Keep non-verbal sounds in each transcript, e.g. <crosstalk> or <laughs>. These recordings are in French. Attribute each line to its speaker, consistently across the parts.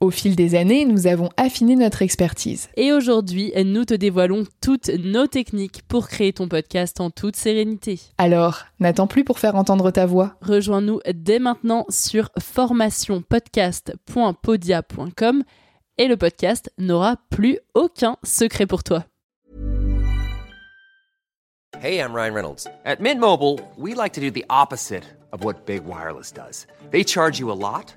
Speaker 1: Au fil des années, nous avons affiné notre expertise.
Speaker 2: Et aujourd'hui, nous te dévoilons toutes nos techniques pour créer ton podcast en toute sérénité.
Speaker 1: Alors, n'attends plus pour faire entendre ta voix.
Speaker 2: Rejoins-nous dès maintenant sur formationpodcast.podia.com et le podcast n'aura plus aucun secret pour toi.
Speaker 3: Hey, I'm Ryan Reynolds. At Mint Mobile, we like to do the opposite of what Big Wireless does. They charge you a lot,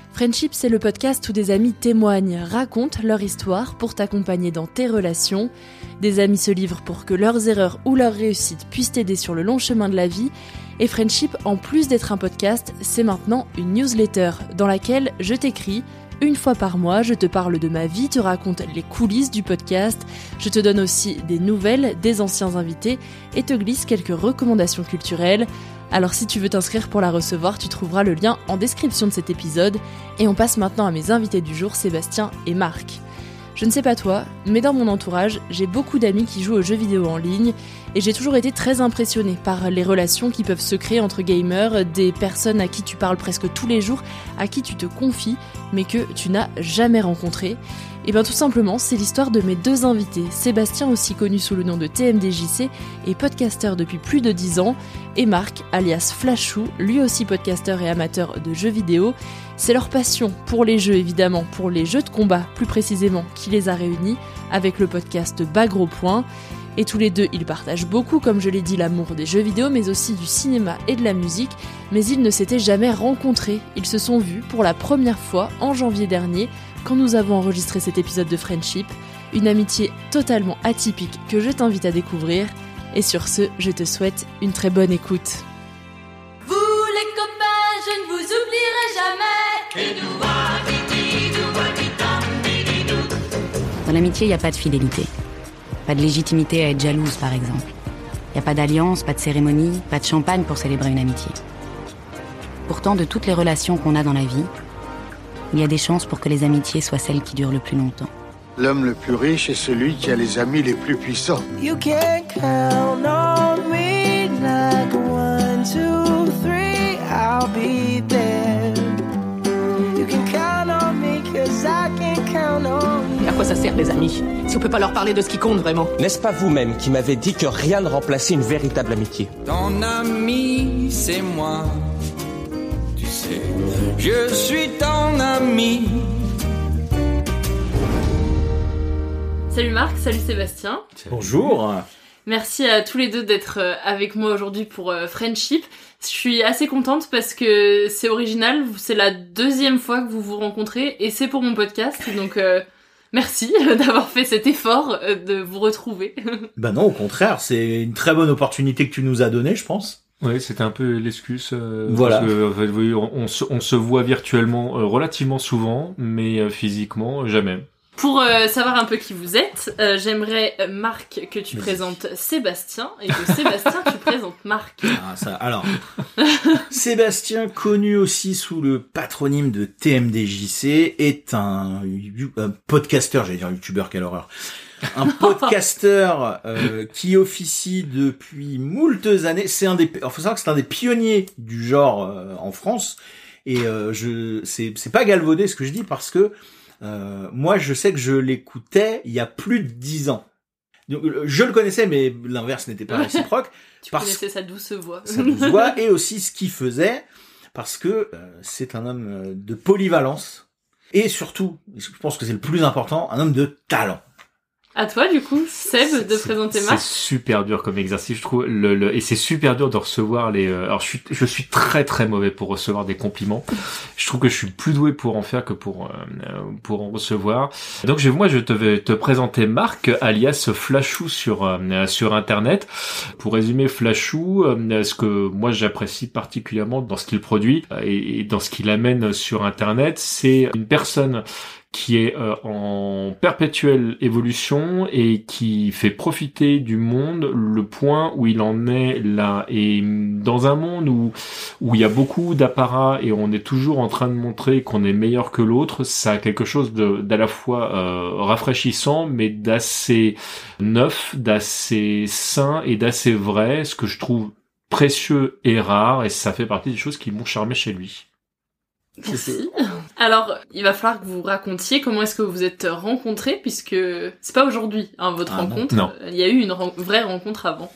Speaker 2: Friendship, c'est le podcast où des amis témoignent, racontent leur histoire pour t'accompagner dans tes relations. Des amis se livrent pour que leurs erreurs ou leurs réussites puissent t'aider sur le long chemin de la vie. Et Friendship, en plus d'être un podcast, c'est maintenant une newsletter dans laquelle je t'écris une fois par mois, je te parle de ma vie, te raconte les coulisses du podcast, je te donne aussi des nouvelles des anciens invités et te glisse quelques recommandations culturelles. Alors si tu veux t'inscrire pour la recevoir, tu trouveras le lien en description de cet épisode. Et on passe maintenant à mes invités du jour, Sébastien et Marc. Je ne sais pas toi, mais dans mon entourage, j'ai beaucoup d'amis qui jouent aux jeux vidéo en ligne et j'ai toujours été très impressionnée par les relations qui peuvent se créer entre gamers, des personnes à qui tu parles presque tous les jours, à qui tu te confies, mais que tu n'as jamais rencontré. Et bien tout simplement, c'est l'histoire de mes deux invités, Sébastien aussi connu sous le nom de TMDJC et podcasteur depuis plus de 10 ans, et Marc, alias Flashou, lui aussi podcasteur et amateur de jeux vidéo. C'est leur passion pour les jeux évidemment, pour les jeux de combat plus précisément, qui les a réunis avec le podcast Bas Gros Point. Et tous les deux, ils partagent beaucoup, comme je l'ai dit, l'amour des jeux vidéo, mais aussi du cinéma et de la musique. Mais ils ne s'étaient jamais rencontrés. Ils se sont vus pour la première fois en janvier dernier, quand nous avons enregistré cet épisode de Friendship. Une amitié totalement atypique que je t'invite à découvrir. Et sur ce, je te souhaite une très bonne écoute.
Speaker 4: Vous les copains, je ne vous oublierai jamais.
Speaker 5: Dans l'amitié, il n'y a pas de fidélité. Pas de légitimité à être jalouse, par exemple. Il n'y a pas d'alliance, pas de cérémonie, pas de champagne pour célébrer une amitié. Pourtant, de toutes les relations qu'on a dans la vie, il y a des chances pour que les amitiés soient celles qui durent le plus longtemps.
Speaker 6: L'homme le plus riche est celui qui a les amis les plus puissants.
Speaker 7: You can count on
Speaker 8: les amis Si on peut pas leur parler de ce qui compte vraiment
Speaker 9: N'est-ce pas vous-même qui m'avez dit que rien ne remplaçait une véritable amitié
Speaker 10: Ton ami, c'est moi. Tu sais, je suis ton ami.
Speaker 2: Salut Marc, salut Sébastien.
Speaker 11: Bonjour.
Speaker 2: Merci à tous les deux d'être euh, avec moi aujourd'hui pour euh, Friendship. Je suis assez contente parce que c'est original, c'est la deuxième fois que vous vous rencontrez et c'est pour mon podcast, donc euh, merci <laughs> d'avoir fait cet effort euh, de vous retrouver. <laughs>
Speaker 11: Ben non, au contraire, c'est une très bonne opportunité que tu nous as donnée, je pense.
Speaker 12: Oui, c'était un peu l'excuse. euh,
Speaker 11: Voilà.
Speaker 12: parce que, en fait, oui, on, on se, on se voit virtuellement euh, relativement souvent, mais euh, physiquement jamais.
Speaker 2: Pour euh, savoir un peu qui vous êtes, euh, j'aimerais euh, Marc que tu présentes Sébastien et que Sébastien tu présentes Marc. <laughs>
Speaker 11: Ah, ça, alors, Sébastien, connu aussi sous le patronyme de TMDJC, est un, un podcasteur, j'allais dire youtubeur, quelle horreur. un <laughs> podcasteur euh, qui officie depuis moultes années. C'est un des, il faut savoir que c'est un des pionniers du genre euh, en France. Et euh, je, c'est, c'est pas galvaudé ce que je dis parce que euh, moi, je sais que je l'écoutais il y a plus de dix ans. Donc, euh, je le connaissais, mais l'inverse n'était pas réciproque. <laughs>
Speaker 2: Tu
Speaker 11: parce
Speaker 2: connaissais sa douce voix.
Speaker 11: sa douce voix et aussi ce qu'il faisait parce que euh, c'est un homme euh, de polyvalence et surtout, je pense que c'est le plus important, un homme de talent.
Speaker 2: À toi, du coup, Seb, de
Speaker 12: C'est-
Speaker 2: présenter
Speaker 12: C'est
Speaker 2: Marc.
Speaker 12: super dur comme exercice, je trouve. Le, le- et c'est super dur de recevoir les. euh, alors, je suis, je suis très très mauvais pour recevoir des compliments. Je trouve que je suis plus doué pour en faire que pour euh, euh, pour en recevoir. Donc, je, moi, je te vais te présenter Marc, alias Flashou sur euh, sur Internet. Pour résumer, Flashou, euh, ce que moi j'apprécie particulièrement dans ce qu'il produit euh, et, et dans ce qu'il amène sur Internet, c'est une personne qui est euh, en perpétuelle évolution et qui fait profiter du monde le point où il en est là. Et dans un monde où où il y a beaucoup d'apparats et on est toujours en train de montrer qu'on est meilleur que l'autre, ça a quelque chose d'à la fois euh, rafraîchissant mais d'assez neuf, d'assez sain et d'assez vrai, ce que je trouve précieux et rare et ça fait partie des choses qui m'ont charmé chez lui.
Speaker 2: Merci. Alors, il va falloir que vous racontiez comment est-ce que vous vous êtes rencontrés, puisque c'est pas aujourd'hui, hein, votre
Speaker 11: Ah
Speaker 2: rencontre.
Speaker 12: Non.
Speaker 2: Il y a eu une vraie rencontre avant.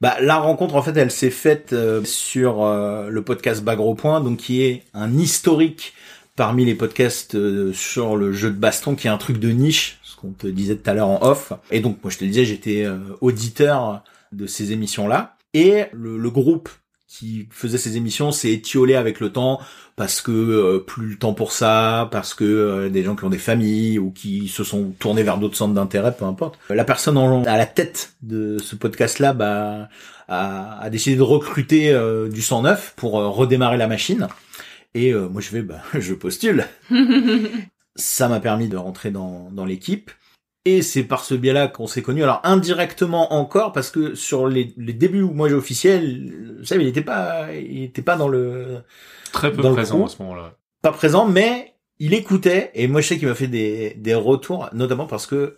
Speaker 11: Bah, la rencontre, en fait, elle s'est faite euh, sur euh, le podcast Bagro Point, donc qui est un historique parmi les podcasts euh, sur le jeu de baston, qui est un truc de niche, ce qu'on te disait tout à l'heure en off. Et donc, moi, je te disais, j'étais euh, auditeur de ces émissions-là. Et le, le groupe qui faisait ces émissions s'est étiolé avec le temps parce que euh, plus le temps pour ça, parce que euh, des gens qui ont des familles ou qui se sont tournés vers d'autres centres d'intérêt, peu importe. La personne en, à la tête de ce podcast-là bah, a, a décidé de recruter euh, du sang neuf pour euh, redémarrer la machine. Et euh, moi je vais, bah, <laughs> je postule. <laughs> Ça m'a permis de rentrer dans, dans l'équipe. Et c'est par ce biais-là qu'on s'est connus. Alors indirectement encore, parce que sur les, les débuts où moi j'ai officiel, vous savez, il était pas, il était pas dans le,
Speaker 12: Très peu présent à ce moment-là.
Speaker 11: pas présent, mais il écoutait. Et moi je sais qu'il m'a fait des, des retours, notamment parce que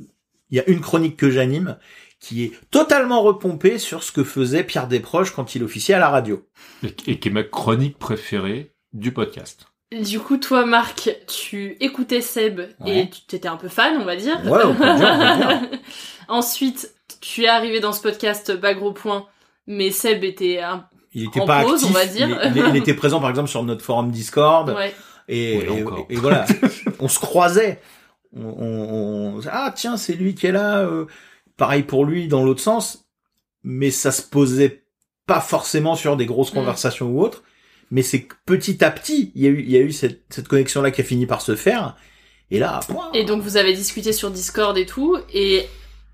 Speaker 11: il y a une chronique que j'anime qui est totalement repompée sur ce que faisait Pierre Desproges quand il officiait à la radio.
Speaker 12: Et, et qui est ma chronique préférée du podcast.
Speaker 2: Du coup, toi, Marc, tu écoutais Seb
Speaker 11: Ouais.
Speaker 2: et tu t'étais un peu fan, on va dire.
Speaker 11: Ouais, on peut le dire, on peut le dire. <laughs>
Speaker 2: Ensuite, tu es arrivé dans ce podcast Bagro Point, mais Seb était un...
Speaker 11: Il était
Speaker 2: En
Speaker 11: pas
Speaker 2: pause,
Speaker 11: actif.
Speaker 2: on va dire.
Speaker 11: Il, il- il était présent par exemple sur notre forum Discord.
Speaker 2: Ouais.
Speaker 11: Et,
Speaker 12: Oui,
Speaker 11: et-
Speaker 12: encore.
Speaker 11: et voilà, <laughs> on se croisait. On, on- on- ah tiens, c'est lui qui est là. euh, pareil pour lui dans l'autre sens, mais ça se posait pas forcément sur des grosses
Speaker 2: Mm.
Speaker 11: conversations ou autres. Mais c'est que petit à petit, il y a eu, il y a eu cette, cette connexion là qui a fini par se faire. Et là, point.
Speaker 2: Et donc, vous avez discuté sur Discord et tout, et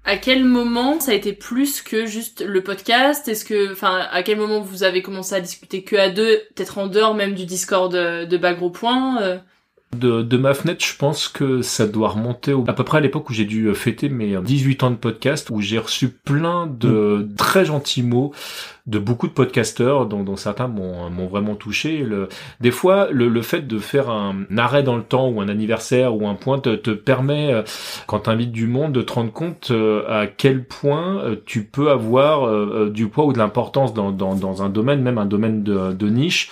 Speaker 2: à quel moment ça a été plus que juste le podcast? Est-ce que, enfin, à quel moment vous avez commencé à discuter que à deux, peut-être en dehors même du Discord de, de Bagro Point euh,
Speaker 12: De, de ma fenêtre, je pense que ça doit remonter au- à peu près à l'époque où j'ai dû euh, fêter mes euh, 18 ans de podcast, où j'ai reçu plein de très gentils mots de beaucoup de podcasteurs, dont, dont certains m'ont m'ont vraiment touché. Le, des fois, le, le fait de faire un arrêt dans le temps ou un anniversaire ou un point te, te permet, euh, quand tu invites du monde, de te rendre compte euh, à quel point euh, tu peux avoir euh, euh, du poids ou de l'importance dans, dans, dans un domaine, même un domaine de, de niche.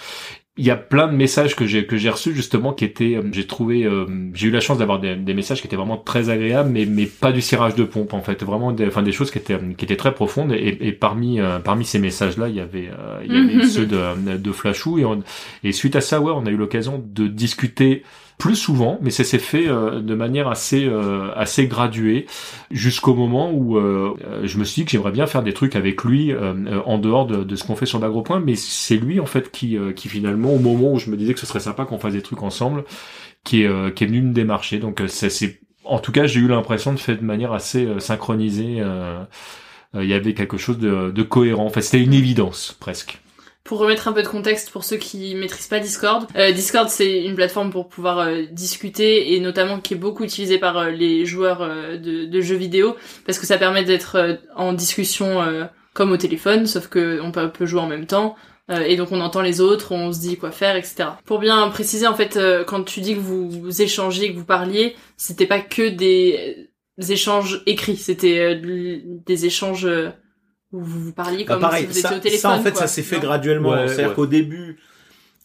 Speaker 12: Il y a plein de messages que j'ai que j'ai reçus justement qui étaient, euh, j'ai trouvé, euh, j'ai eu la chance d'avoir des, des messages qui étaient vraiment très agréables, mais mais pas du cirage de pompe en fait, vraiment des, enfin des choses qui étaient qui étaient très profondes. Et, et parmi euh, parmi ces messages là, il y avait euh, il y avait ceux de de Flashou. Et on- et suite à ça ouais, on a eu l'occasion de discuter plus souvent, mais ça s'est fait euh, de manière assez euh, assez graduée jusqu'au moment où euh, je me suis dit que j'aimerais bien faire des trucs avec lui en dehors de, de ce qu'on fait sur l'Agropoint, mais c'est lui en fait qui qui finalement au moment où je me disais que ce serait sympa qu'on fasse des trucs ensemble, qui est qui est venu me démarcher. Donc ça c'est en tout cas j'ai eu l'impression de faire de manière assez synchronisée. Il y avait quelque chose de, de cohérent. Enfin, c'était une évidence presque.
Speaker 2: Pour remettre un peu de contexte pour ceux qui maîtrisent pas Discord, euh, Discord c'est une plateforme pour pouvoir euh, discuter et notamment qui est beaucoup utilisée par euh, les joueurs euh, de, de jeux vidéo parce que ça permet d'être euh, en discussion comme au téléphone, sauf que on peut, peut jouer en même temps. et donc on entend les autres, on se dit quoi faire, etc. Pour bien préciser, en fait, quand tu dis que vous, vous échangez, que vous parliez, c'était pas que des échanges écrits. C'était des échanges où vous vous parliez
Speaker 11: Bah,
Speaker 2: comme
Speaker 11: pareil,
Speaker 2: si vous étiez
Speaker 11: ça,
Speaker 2: au téléphone.
Speaker 11: ça, en fait,
Speaker 2: quoi.
Speaker 11: ça s'est fait
Speaker 2: Non
Speaker 11: graduellement.
Speaker 12: Ouais,
Speaker 11: C'est-à-dire
Speaker 12: ouais.
Speaker 11: qu'au début,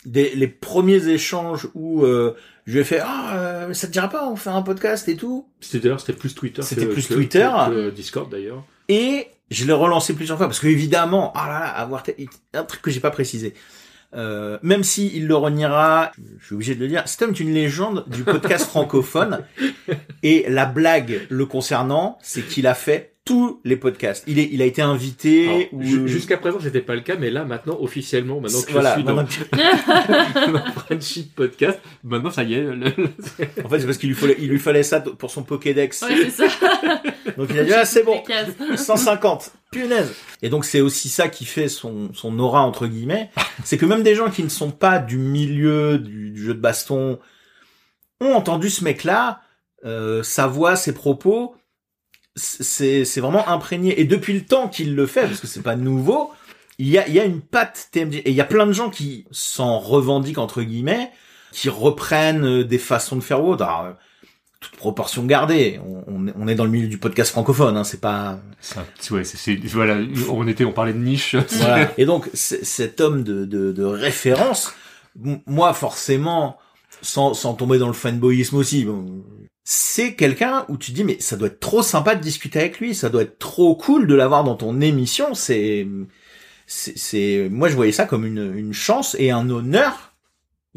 Speaker 11: des, les premiers échanges où euh, je lui ai fait ah euh, ça te dirait pas on fait un podcast et tout
Speaker 12: C'était d'ailleurs c'était plus Twitter.
Speaker 11: C'était
Speaker 12: que-
Speaker 11: plus
Speaker 12: que-
Speaker 11: Twitter.
Speaker 12: que- que Discord d'ailleurs.
Speaker 11: et je l'ai relancé plusieurs fois parce que évidemment ah là là avoir un truc que j'ai pas précisé euh, même si il le reniera, je suis obligé de le dire, homme est une légende du podcast francophone. <laughs> Et la blague le concernant, c'est qu'il a fait tous les podcasts. Il est, il a été invité. Ou-
Speaker 12: ju- Jusqu'à présent, c'était pas le cas, mais là, maintenant, officiellement, maintenant que
Speaker 11: Voilà,
Speaker 12: je suis <laughs> dans, Friendship Podcast, maintenant, ça y est. le-
Speaker 11: En fait, c'est parce qu'il lui fallait, il lui fallait ça pour son Pokédex.
Speaker 2: Ouais, c'est ça.
Speaker 11: Donc il a dit ah c'est bon,
Speaker 2: Les cases.
Speaker 11: 150, punaise. Et donc c'est aussi ça qui fait son son aura entre guillemets, c'est que même des gens qui ne sont pas du milieu du, du jeu de baston ont entendu ce mec-là, euh, sa voix, ses propos, c'est c'est vraiment imprégné. Et depuis le temps qu'il le fait, parce que c'est pas nouveau, il y a il y a une patte TMJ et il y a plein de gens qui s'en revendiquent entre guillemets, qui reprennent euh, des façons de faire ou autre. Alors, euh, toute proportion gardée. On, on est- dans le milieu du podcast francophone, hein, c'est pas.
Speaker 12: Ça, ouais, c'est, c'est- voilà, on était, on parlait de niche. <laughs>
Speaker 11: Voilà. Et donc cet homme de, de, de référence, moi forcément, sans, sans tomber dans le fanboyisme aussi, bon, c'est quelqu'un où tu dis mais ça doit être trop sympa de discuter avec lui, ça doit être trop cool de l'avoir dans ton émission. C'est, c'est, moi je voyais ça comme une chance et un honneur.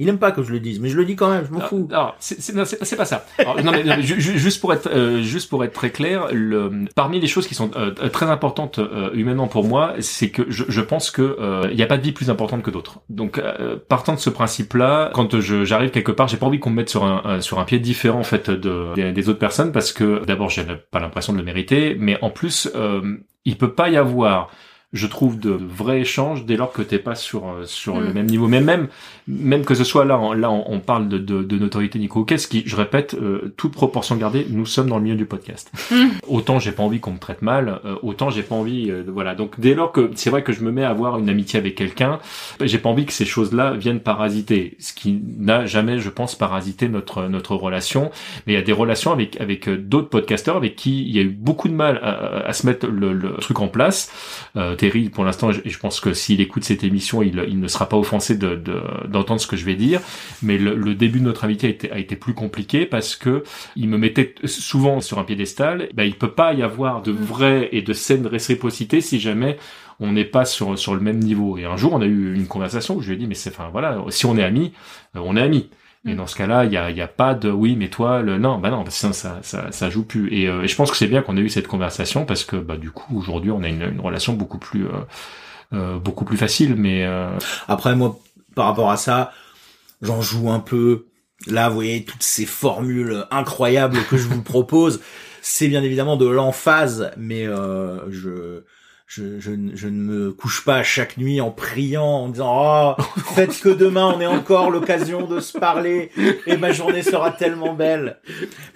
Speaker 11: Il aime pas que je le dise, mais je le dis quand même, je m'en fous.
Speaker 12: Non, c'est, pas ça. Alors, non, mais, non, mais ju- ju- juste pour être, euh, juste pour être très clair, le, parmi les choses qui sont euh, très importantes euh, humainement pour moi, c'est que je, je pense que euh, il n'y a pas de vie plus importante que d'autres. Donc, euh, partant de ce principe-là, quand j'arrive quelque part, j'ai pas envie qu'on me mette sur un, un- sur un pied différent en fait de, des, des autres personnes parce que d'abord, j'ai pas l'impression de le mériter, mais en plus, euh, il peut pas y avoir je trouve de vrais échanges dès lors que t'es pas sur euh, sur
Speaker 2: Mm.
Speaker 12: le même niveau. Mais même même que ce soit là on- là on, on parle de, de, de notoriété Nico qu'est-ce qui je répète euh, toute proportion gardée nous sommes dans le milieu du podcast.
Speaker 2: Mm.
Speaker 12: autant j'ai pas envie qu'on me traite mal euh, autant j'ai pas envie euh, voilà. Donc dès lors que c'est vrai que je me mets à avoir une amitié avec quelqu'un j'ai pas envie que ces choses là viennent parasiter. Ce qui n'a jamais je pense parasité notre notre relation. Mais il y a des relations avec avec euh, d'autres podcasteurs avec qui il y a eu beaucoup de mal à, à se mettre le, le truc en place. Euh, Terry, pour l'instant, je, je pense que s'il écoute cette émission, il, il ne sera pas offensé de, de- d'entendre ce que je vais dire. Mais le, le début de notre amitié a été, a été plus compliqué parce que il me mettait souvent sur un piédestal. Ben, il peut pas y avoir de vraie et de saine réciprocité si jamais on n'est pas sur sur le même niveau. Et un jour, on a eu une conversation où je lui ai dit, mais c'est, enfin voilà, si on est amis, euh, on est amis. Et dans ce cas-là, il y a, il y a pas de oui, mais toi, le non, bah non, parce que ça, ça, ça joue plus. Et, euh, et je pense que c'est bien qu'on ait eu cette conversation parce que bah du coup aujourd'hui on a une, une relation beaucoup plus, euh, euh, beaucoup plus facile. Mais euh,
Speaker 11: Après, moi, par rapport à ça, j'en joue un peu. Là, vous voyez, toutes ces formules incroyables que je vous propose, <laughs> c'est bien évidemment de l'emphase, mais euh, je, je, je, ne- je ne me couche pas chaque nuit en priant, en disant « Oh, faites que demain, on ait encore l'occasion de se parler, et ma journée sera tellement belle. »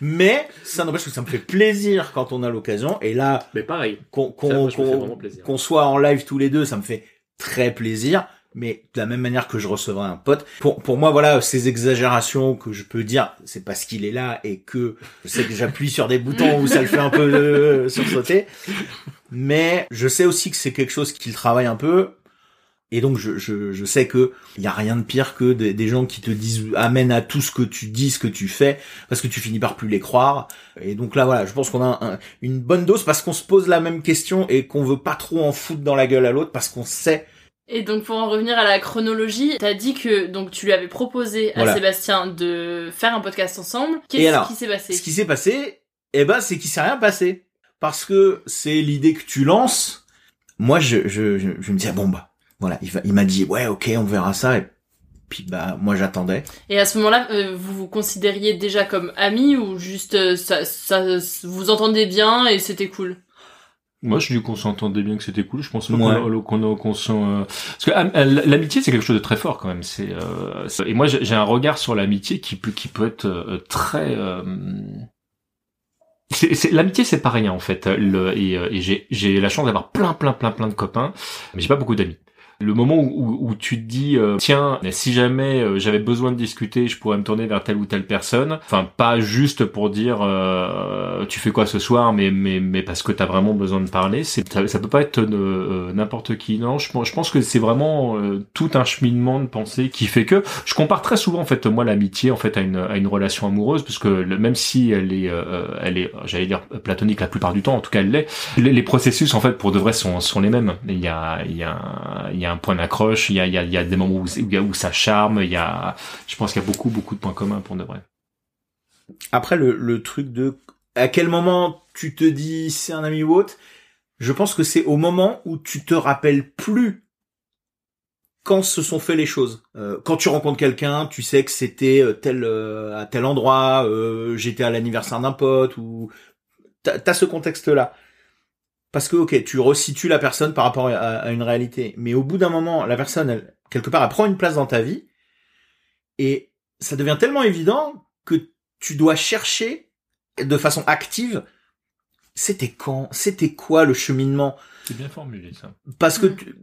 Speaker 11: Mais ça n'empêche que ça me fait plaisir quand on a l'occasion, et là,
Speaker 12: mais pareil,
Speaker 11: qu'on soit en live tous les deux, ça me fait très plaisir. Mais de la même manière que je recevrai un pote, pour, pour moi, voilà, ces exagérations que je peux dire, c'est parce qu'il est là et que je sais que j'appuie sur des boutons où ça le fait un peu euh, sursauter. Mais je sais aussi que c'est quelque chose qu'il travaille un peu. Et donc, je, je, je sais que il y a rien de pire que des, gens qui te disent, amènent à tout ce que tu dis, ce que tu fais, parce que tu finis par plus les croire. Et donc là, voilà, je pense qu'on a un- une bonne dose parce qu'on se pose la même question et qu'on veut pas trop en foutre dans la gueule à l'autre parce qu'on sait.
Speaker 2: Et donc pour en revenir à la chronologie, t'as dit que donc tu lui avais proposé à
Speaker 11: Voilà.
Speaker 2: Sébastien de faire un podcast ensemble. Qu'est-ce qui s'est passé?
Speaker 11: Ce qui s'est passé, eh ben, c'est qu'il s'est rien passé. Parce que c'est l'idée que tu lances. Moi, je, je, je, je me disais, bon, bah, voilà, il, va- il m'a dit, ouais, ok, on verra ça. Et puis, bah, moi, j'attendais.
Speaker 2: Et à ce moment-là, euh, vous vous considériez déjà comme amis ou juste euh, ça, ça, vous entendez bien et c'était cool?
Speaker 12: Moi je dis qu'on s'entendait bien, que c'était cool. Je pense
Speaker 11: Ouais.
Speaker 12: qu'on qu'on euh, parce que euh, l'amitié c'est quelque chose de très fort quand même. C'est euh, et moi j'ai un regard sur l'amitié qui peut qui peut être euh, très euh, l'amitié c'est pas rien en fait le, et, et j'ai j'ai la chance d'avoir plein plein plein plein de copains mais j'ai pas beaucoup d'amis le moment où, où, tu te dis euh, tiens si jamais euh, j'avais besoin de discuter je pourrais me tourner vers telle ou telle personne. Enfin pas juste pour dire euh, tu fais quoi ce soir mais mais mais parce que t'as vraiment besoin de parler. C'est ça, ça peut pas être n'importe qui. Non je, je pense que c'est vraiment tout un cheminement de pensée qui fait que je compare très souvent en fait moi l'amitié en fait à une à une relation amoureuse parce que même si elle est elle est j'allais dire platonique la plupart du temps en tout cas elle l'est les, les processus en fait pour de vrai sont sont les mêmes. Il y a il y a il y a un point d'accroche, il y a, il y, a, il y a des moments où, ça charme, il y a, je pense qu'il y a beaucoup, beaucoup de points communs pour de vrai.
Speaker 11: Après, le, truc de à quel moment tu te dis c'est un ami ou autre, je pense que c'est au moment où tu te rappelles plus quand se sont fait les choses. Euh, quand tu rencontres quelqu'un, tu sais que c'était euh, tel euh, à tel endroit, j'étais à l'anniversaire d'un pote ou t'as as ce contexte-là parce que ok, tu resitues la personne par rapport à, une réalité, mais au bout d'un moment, la personne, elle, quelque part, elle prend une place dans ta vie, et ça devient tellement évident que tu dois chercher de façon active. C'était quand C'était quoi le cheminement?
Speaker 12: C'est bien formulé ça.
Speaker 11: Parce que tu,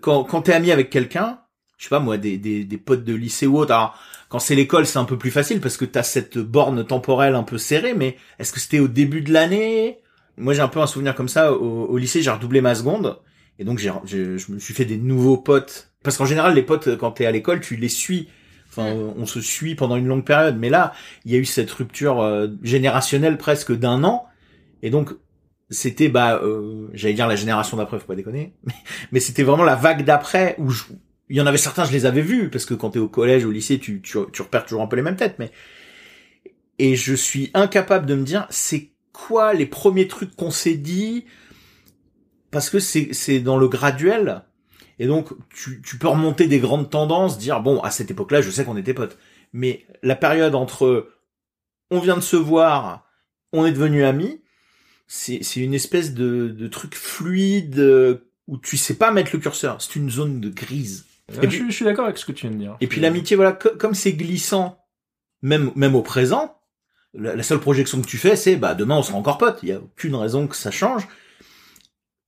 Speaker 11: quand quand t'es ami avec quelqu'un, je sais pas moi, des, des, des potes de lycée ou autre. Alors, quand c'est l'école, c'est un peu plus facile parce que t'as cette borne temporelle un peu serrée. Mais est-ce que c'était au début de l'année? Moi, j'ai un peu un souvenir comme ça. Au, au lycée, j'ai redoublé ma seconde. Et donc, j'ai, je me suis fait des nouveaux potes. Parce qu'en général, les potes, quand t'es à l'école, tu les suis. Enfin, on se suit pendant une longue période. Mais là, il y a eu cette rupture euh, générationnelle presque d'un an. Et donc, c'était, bah, euh, j'allais dire la génération d'après, faut pas déconner. <laughs> Mais, c'était vraiment la vague d'après où il y en avait certains, je les avais vus. Parce que quand t'es au collège, au lycée, tu, tu, tu repères toujours un peu les mêmes têtes. Mais, et je suis incapable de me dire, c'est quoi les premiers trucs qu'on s'est dit parce que c'est c'est dans le graduel. Et donc tu tu peux remonter des grandes tendances dire bon à cette époque-là je sais qu'on était potes. Mais la période entre on vient de se voir on est devenus amis c'est c'est une espèce de de truc fluide où tu sais pas mettre le curseur. C'est une zone de grise.
Speaker 12: Et puis, je, suis d'accord avec ce que tu viens de dire.
Speaker 11: et puis l'amitié voilà comme c'est glissant même même au présent la, seule projection que tu fais, c'est bah demain on sera encore potes. Il y a aucune raison que ça change.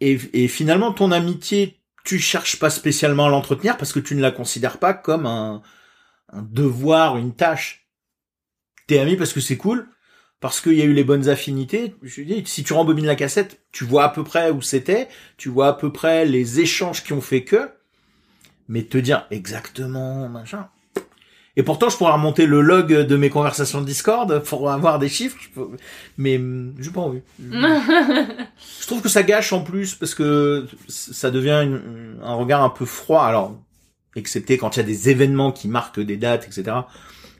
Speaker 11: Et, et finalement, ton amitié, tu cherches pas spécialement à l'entretenir parce que tu ne la considères pas comme un, un devoir, une tâche. T'es ami parce que c'est cool, parce qu'il y a eu les bonnes affinités. Je dis, si tu rembobines la cassette, tu vois à peu près où c'était, tu vois à peu près les échanges qui ont fait que, mais te dire exactement machin, et pourtant, je pourrais remonter le log de mes conversations de Discord pour avoir des chiffres, mais hum, j'ai pas envie. <laughs> je trouve que ça gâche en plus parce que ça devient un regard un peu froid. Alors, excepté quand il y a des événements qui marquent des dates, etc.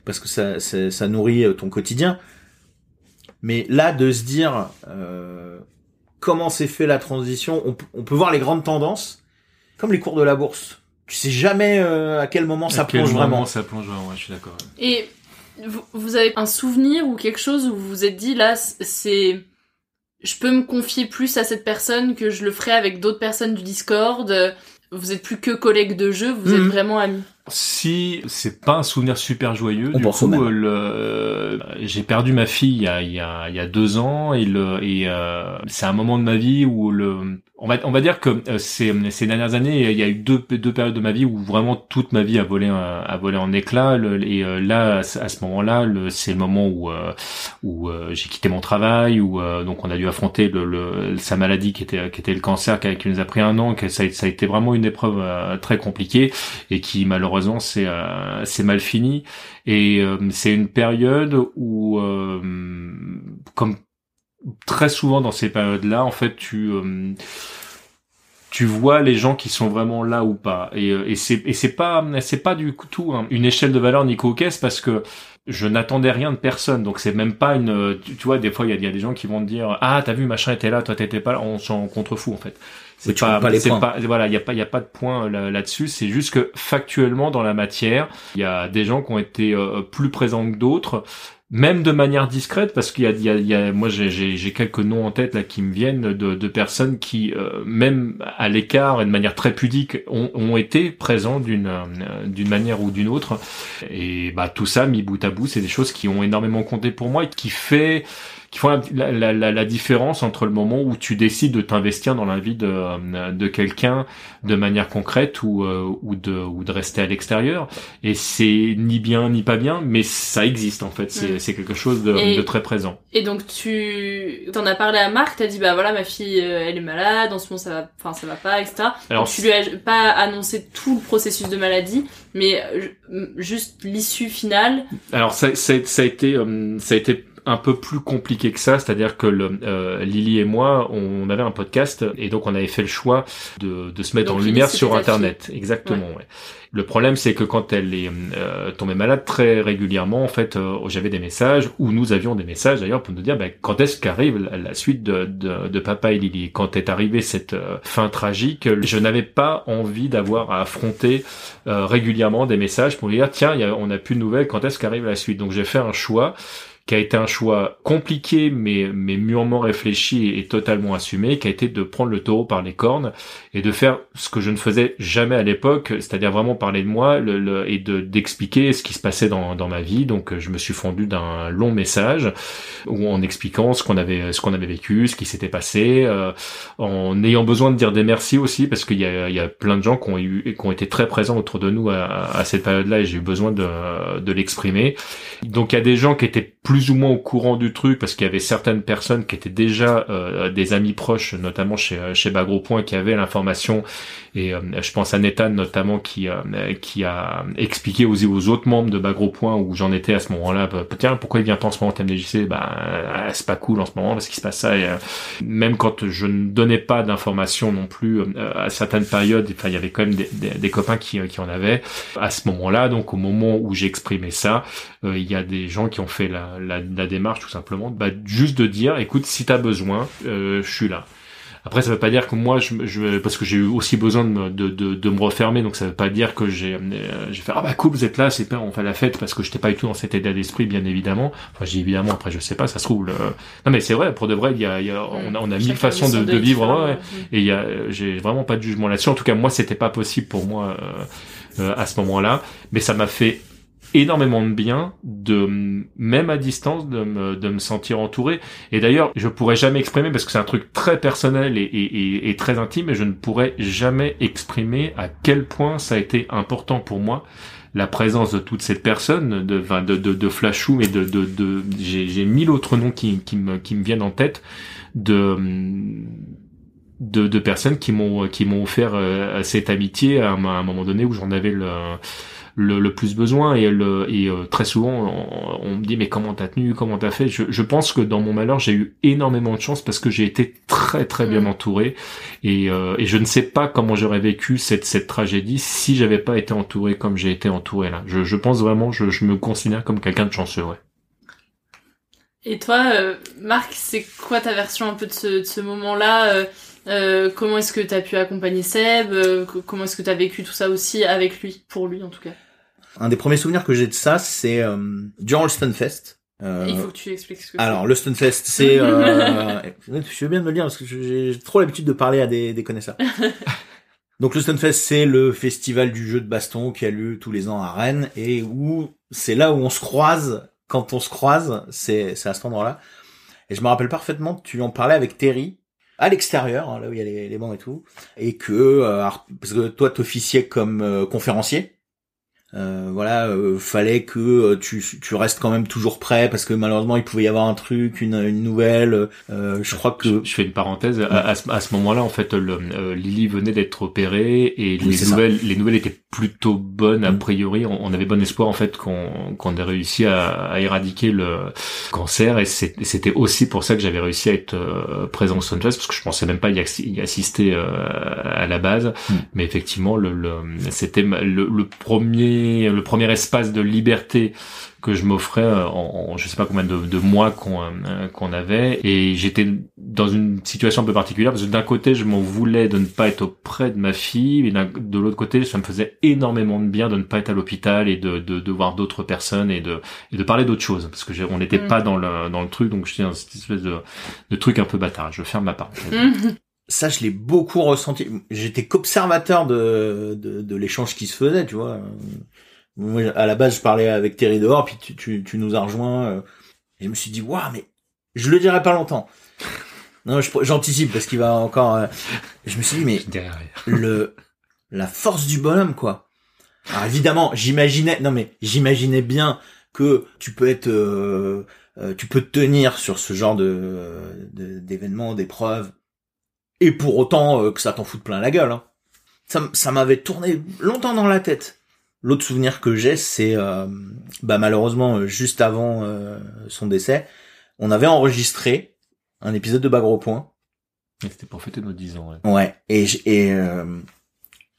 Speaker 11: Parce que ça, ça, nourrit euh, ton quotidien. Mais là, de se dire euh, comment s'est fait la transition, on, on peut voir les grandes tendances, comme les cours de la bourse tu sais jamais euh, à quel moment ça plonge vraiment.
Speaker 12: ça plonge vraiment, je suis d'accord.
Speaker 2: Et vous, vous, avez un souvenir ou quelque chose où vous vous êtes dit là, c'est, je peux me confier plus à cette personne que je le ferais avec d'autres personnes du Discord. Vous êtes plus que collègues de jeu, vous êtes mhm. vraiment amis.
Speaker 12: Si c'est pas un souvenir super joyeux, du coup, euh, le... j'ai perdu ma fille il y a, il y a, il y a deux ans et, le, et euh, c'est un moment de ma vie où le, on va, on va dire que euh, ces, ces dernières années, il y a eu deux, deux périodes de ma vie où vraiment toute ma vie a volé, a volé en éclats. et là, à ce moment-là, c'est le moment où, où j'ai quitté mon travail, où donc on a dû affronter le, le, sa maladie qui était, qui était le cancer, qui, qui nous a pris un an, que ça, ça a été vraiment une épreuve très compliquée et qui malheureusement c'est euh, c'est mal fini. Et euh, c'est une période où euh, comme très souvent dans ces périodes-là en fait tu tu vois les gens qui sont vraiment là ou pas. Et, et c'est pas c'est pas du tout hein, une échelle de valeur ni caisse parce que je n'attendais rien de personne. Donc c'est même pas une tu, vois des fois il y a, y a, des gens qui vont te dire ah t'as vu machin était là toi t'étais pas là on s'en contrefou en fait.
Speaker 11: C'est pas, les
Speaker 12: Pas, voilà, il y a pas, il y a pas de point euh, là-dessus. c'est juste que factuellement dans la matière, il y a des gens qui ont été euh, plus présents que d'autres, même de manière discrète, parce qu'il y a, il y moi j'ai quelques noms en tête là qui me viennent de, personnes qui, euh, même à l'écart et de manière très pudique, ont, ont été présents d'une d'une manière ou d'une autre. Et bah tout ça mis bout à bout, c'est des choses qui ont énormément compté pour moi et qui fait qui font la, la, la, la, différence entre le moment où tu décides de t'investir dans la vie de, de quelqu'un de manière concrète ou, euh, ou, de, ou de rester à l'extérieur. Et c'est ni bien ni pas bien, mais ça existe en fait. C'est, c'est quelque chose de, de, très présent.
Speaker 2: Et donc tu t'en as parlé à Marc, t'as dit bah voilà ma fille euh, elle est malade, en ce moment ça va, enfin ça va pas, etc. Alors tu lui as pas annoncé tout le processus de maladie, mais euh, juste l'issue finale.
Speaker 12: Alors ça, ça, ça a été ça a été un peu plus compliqué que ça, c'est-à-dire que le, euh, Lily et moi, on avait un podcast et donc on avait fait le choix de, de se mettre en lumière sur Internet. Exactement. Ouais. Le problème, c'est que quand elle est euh, tombée malade très régulièrement, en fait, euh, j'avais des messages ou nous avions des messages d'ailleurs pour nous dire ben, quand est-ce qu'arrive la, suite de, de, de, Papa et Lily? Quand est arrivée cette euh, fin tragique, je n'avais pas envie d'avoir à affronter régulièrement des messages pour lui dire tiens, y a, on n'a plus de nouvelles. Quand est-ce qu'arrive la suite? Donc j'ai fait un choix qui a été un choix compliqué mais mais mûrement réfléchi et, totalement assumé, qui a été de prendre le taureau par les cornes et de faire ce que je ne faisais jamais à l'époque, c'est-à-dire vraiment parler de moi le, et de d'expliquer ce qui se passait dans dans ma vie. Donc je me suis fondu d'un long message où en expliquant ce qu'on avait ce qu'on avait vécu, ce qui s'était passé, euh, en ayant besoin de dire des merci aussi parce qu'il y a il y a plein de gens qui ont eu qui ont été très présents autour de nous à, à cette période-là et j'ai eu besoin de de l'exprimer. Donc il y a des gens qui étaient plus plus ou moins au courant du truc parce qu'il y avait certaines personnes qui étaient déjà euh, des amis proches, notamment chez euh, chez Bagro Point, qui avaient l'information. Et euh, je pense à Nathan notamment qui qui a expliqué aux, aux autres membres de Bagro Point où j'en étais à ce moment-là. Bah, tiens, pourquoi il vient pas en ce moment TMDJC Bah c'est pas cool en ce moment parce qu'il se passe ça. Et, même quand je ne donnais pas d'informations non plus à certaines périodes, enfin il y avait quand même des, des, copains qui qui en avaient à ce moment-là. Donc au moment où j'exprimais ça, il y a des gens qui ont fait la la, démarche tout simplement, bah, juste de dire, écoute, si t'as besoin, euh, je suis là. Après, ça veut pas dire que moi, je, je parce que j'ai eu aussi besoin de me, de, de, me refermer, donc ça veut pas dire que j'ai, euh, j'ai fait ah bah cool, vous êtes là, c'est pas, on fait la fête parce que j'étais pas du tout dans cet état d'esprit, bien évidemment. Enfin, j'ai évidemment, après, je sais pas, ça se trouve. Le... Non, mais c'est vrai, pour de vrai, il y a, y a on a, on a mille façons de, de vivre, ouais, et il y a, j'ai vraiment pas de jugement là-dessus. En tout cas, moi, c'était pas possible pour moi euh, euh à ce moment-là, mais ça m'a fait énormément de bien de même à distance de me, de me sentir entouré. Et d'ailleurs je pourrais jamais exprimer parce que c'est un truc très personnel et, et, et, très intime et je ne pourrais jamais exprimer à quel point ça a été important pour moi la présence de toutes ces personnes de de de, de Flashou et de de, de j'ai mille autres noms qui qui me qui me viennent en tête de de, de personnes qui m'ont qui m'ont offert euh, cette amitié à, à, un moment donné où j'en avais le le, le plus besoin et, le, et euh, très souvent on, me dit mais comment t'as tenu, comment t'as fait? Je, je, pense que dans mon malheur j'ai eu énormément de chance parce que j'ai été très très bien mm. entouré et, euh, et je ne sais pas comment j'aurais vécu cette, cette tragédie si j'avais pas été entouré comme j'ai été entouré là. Je, je pense vraiment, je, je me considère comme quelqu'un de chanceux. Ouais.
Speaker 2: Et toi, euh, Marc, c'est quoi ta version un peu de ce, de ce moment-là? Euh, comment est-ce que tu as pu accompagner Seb? Comment est-ce que tu as vécu tout ça aussi avec lui, pour lui en tout cas?
Speaker 11: Un des premiers souvenirs que j'ai de ça, c'est euh, durant le Stunfest.
Speaker 2: Euh, Il faut que tu expliques ce que
Speaker 11: Alors, le Stunfest, c'est... <laughs> Euh, je veux bien de me le dire, parce que j'ai trop l'habitude de parler à des, des connaisseurs. <laughs> Donc le Stunfest, c'est le festival du jeu de baston qui a lieu tous les ans à Rennes, et où c'est là où on se croise. Quand on se croise, c'est à cet endroit-là. Et je me rappelle parfaitement tu en parlais avec Terry, à l'extérieur, hein, là où il y a les, les, bancs et tout, et que euh, parce que toi t'officiais comme euh, conférencier, euh, voilà, euh, fallait que euh, tu, tu restes quand même toujours prêt parce que malheureusement il pouvait y avoir un truc, une, une nouvelle. je crois que
Speaker 12: je, fais une parenthèse. À, ce, moment-là, en fait, le, Lily venait d'être opérée et les nouvelles, les nouvelles étaient plutôt bonnes a mm. priori. On, avait bon espoir en fait qu'on qu'on ait réussi à, à, éradiquer le cancer et c'était aussi pour ça que j'avais réussi à être présent au Sunfest parce que je pensais même pas y, assister à la base. Mm. Mais effectivement, le, le c'était le, le premier le premier espace de liberté que je m'offrais euh, en, je sais pas combien de, mois qu'on euh, qu'on avait. Et j'étais dans une situation un peu particulière parce que d'un côté je m'en voulais de ne pas être auprès de ma fille et de l'autre côté ça me faisait énormément de bien de ne pas être à l'hôpital et de, de, voir d'autres personnes et de et de parler d'autres choses parce que on n'était mm. pas dans le dans le truc. Donc j'étais dans cette espèce de, de truc un peu bâtard. Je ferme ma parenthèse <laughs>
Speaker 11: ça je l'ai beaucoup ressenti. J'étais qu'observateur de, de, de l'échange qui se faisait tu vois moi à la base je parlais avec Terry dehors puis tu, tu, tu nous as rejoint euh, et je me suis dit waouh mais je le dirai pas longtemps. <laughs> Non, je- j'anticipe parce qu'il va encore. euh, Je me suis dit mais <laughs> le la force du bonhomme quoi. Alors évidemment, j'imaginais non mais j'imaginais bien que tu peux être euh, euh, tu peux te tenir sur ce genre de de- d'événements, d'épreuves et pour autant euh, que ça t'en foute plein la gueule hein. Ça m'avait tourné longtemps dans la tête. L'autre souvenir que j'ai c'est euh, bah malheureusement euh, juste avant euh, son décès, on avait enregistré un épisode de Bagro Point
Speaker 12: C'était pour fêter nos 10 ans. ouais.
Speaker 11: Ouais, et je, et euh,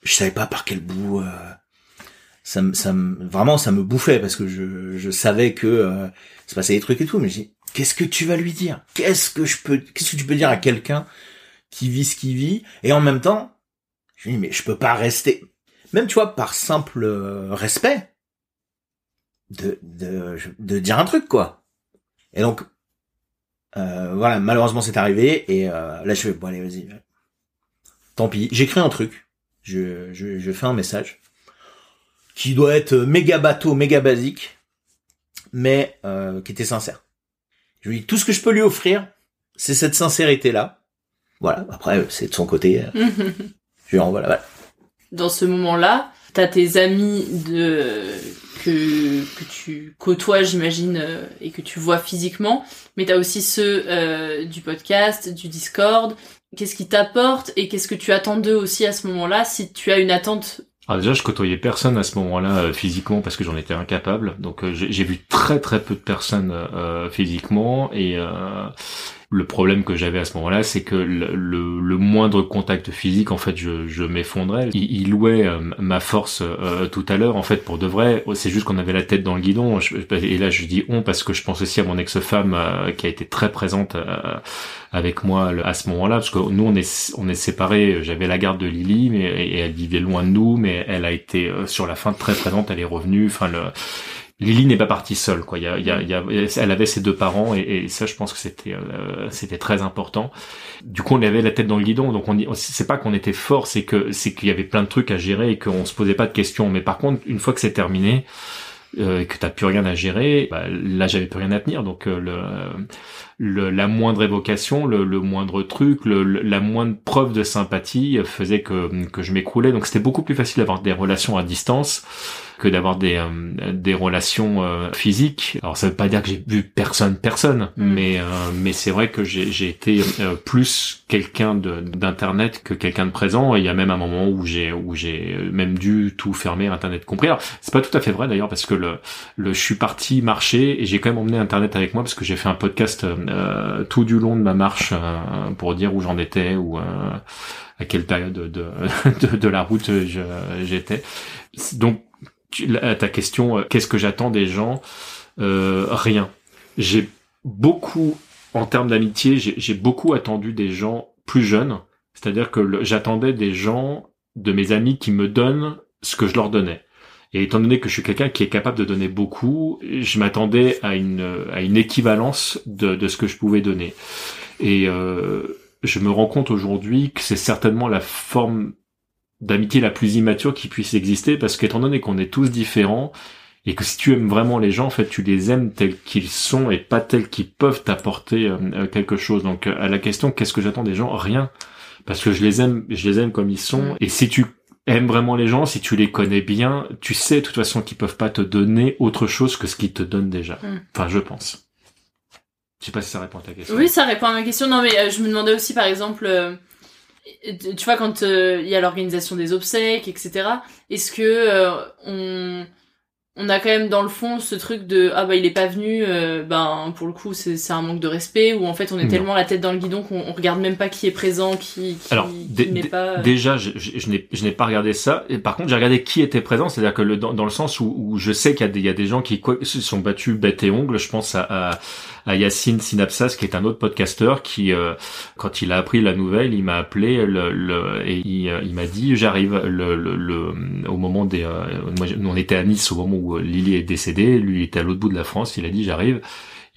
Speaker 11: je savais pas par quel bout euh, ça me ça me vraiment ça me bouffait parce que je je savais que euh, se passait des trucs et tout mais j'ai qu'est-ce que tu vas lui dire? Qu'est-ce que je peux qu'est-ce que tu peux dire à quelqu'un qui vit ce qu'il vit? Et en même temps je me dis mais je peux pas rester même tu vois par simple euh, respect de de de dire un truc quoi. Et donc euh, voilà, malheureusement c'est arrivé et euh, là je fais bon allez vas-y. Tant pis, j'écris un truc, je, je je fais un message qui doit être méga bateau, méga basique, mais euh, qui était sincère. Je lui dis tout ce que je peux lui offrir, c'est cette sincérité là. Voilà, après c'est de son côté. euh, <laughs> je lui envoie la balle.
Speaker 2: Dans ce moment-là, t'as tes amis de que que tu côtoies, j'imagine, euh, et que tu vois physiquement, mais t'as aussi ceux euh, du podcast, du Discord. Qu'est-ce qui t'apporte et qu'est-ce que tu attends d'eux aussi à ce moment-là si tu as une attente?
Speaker 12: Alors déjà, je côtoyais personne à ce moment-là euh, physiquement parce que j'en étais incapable. Donc euh, j'ai j'ai vu très très peu de personnes euh, physiquement et euh, le problème que j'avais à ce moment-là, c'est que le, le- le moindre contact physique, en fait, je, je m'effondrais. Il, il louait euh, ma force euh, tout à l'heure, en fait, pour de vrai. C'est juste qu'on avait la tête dans le guidon. Et là, je dis on parce que je pense aussi à mon ex-femme euh, qui a été très présente euh, avec moi à ce moment-là, parce que nous, on est on est séparés. J'avais la garde de Lily, mais et elle vivait loin de nous, mais elle a été euh, sur la fin très présente. Elle est revenue. Enfin, le Lily n'est pas partie seule, quoi. Il y a, il y a, il y a- elle avait ses deux parents et, et ça, je pense que c'était, euh, c'était très important. Du coup, on avait la tête dans le guidon, donc on, y- c'est pas qu'on était fort, c'est que, c'est qu'il y avait plein de trucs à gérer et qu'on se posait pas de questions. Mais par contre, une fois que c'est terminé, euh, et que t'as plus rien à gérer, bah, là, j'avais plus rien à tenir. Donc euh, le, le, la moindre évocation, le, le moindre truc, le, le- la moindre preuve de sympathie faisait que, que je m'écroulais. Donc c'était beaucoup plus facile d'avoir des relations à distance que d'avoir des, euh, des relations euh, physiques. Alors ça veut pas dire que j'ai vu personne, personne, mais, euh, mais c'est vrai que j'ai j'ai été euh, plus quelqu'un de- d'internet que quelqu'un de présent. Et il y a même un moment où j'ai où j'ai même dû tout fermer, internet compris. Alors c'est pas tout à fait vrai d'ailleurs parce que le, le je suis parti marcher et j'ai quand même emmené internet avec moi parce que j'ai fait un podcast euh, tout du long de ma marche euh, pour dire où j'en étais ou euh, à quelle période de, <laughs> de, de, la route j'étais. Donc à ta question, euh, qu'est-ce que j'attends des gens Euh, Rien. J'ai beaucoup, en termes d'amitié, j'ai beaucoup attendu des gens plus jeunes. C'est-à-dire que j'attendais des gens, de mes amis, qui me donnent ce que je leur donnais. Et étant donné que je suis quelqu'un qui est capable de donner beaucoup, je m'attendais à une, à une équivalence de, de ce que je pouvais donner. Et euh, je me rends compte aujourd'hui que c'est certainement la forme d'amitié la plus immature qui puisse exister parce qu'étant donné qu'on est tous différents et que si tu aimes vraiment les gens, en fait, tu les aimes tels qu'ils sont et pas tels qu'ils peuvent t'apporter euh, euh, quelque chose. Donc, euh, à la question, qu'est-ce que j'attends des gens? Rien. Parce que je les aime, je les aime comme ils sont. Et si tu aimes vraiment les gens, si tu les connais bien, tu sais de toute façon qu'ils peuvent pas te donner autre chose que ce qu'ils te donnent déjà.
Speaker 2: Mm.
Speaker 12: Enfin, je pense. Je sais pas si ça répond à ta question.
Speaker 2: Oui, ça répond à ma question. Non, mais euh, je me demandais aussi, par exemple, euh, tu vois, quand euh, il y a l'organisation des obsèques, etc., est-ce que euh, on, on a quand même dans le fond ce truc de ah bah il est pas venu, euh, ben pour le coup c'est c'est un manque de respect, ou en fait on est
Speaker 12: Non.
Speaker 2: tellement la tête dans le guidon qu'on on regarde même pas qui est présent, qui, qui,
Speaker 12: Alors,
Speaker 2: qui n'est pas. euh,
Speaker 12: déjà, je, je, n'ai, je n'ai pas regardé ça. Et par contre, j'ai regardé qui était présent. C'est-à-dire que le, dans, dans le sens où, où je sais qu'il y a des, il y a des gens qui quoi, se sont battus bête et ongle. Je pense à, à, à Yacine Synapsas, qui est un autre podcasteur, qui, euh, quand il a appris la nouvelle, il m'a appelé le, le- et il, euh, il m'a dit, j'arrive le, le, le- au moment des, euh, moi, on était à Nice au moment où Lily est décédée. Lui, il était à l'autre bout de la France. Il a dit, j'arrive.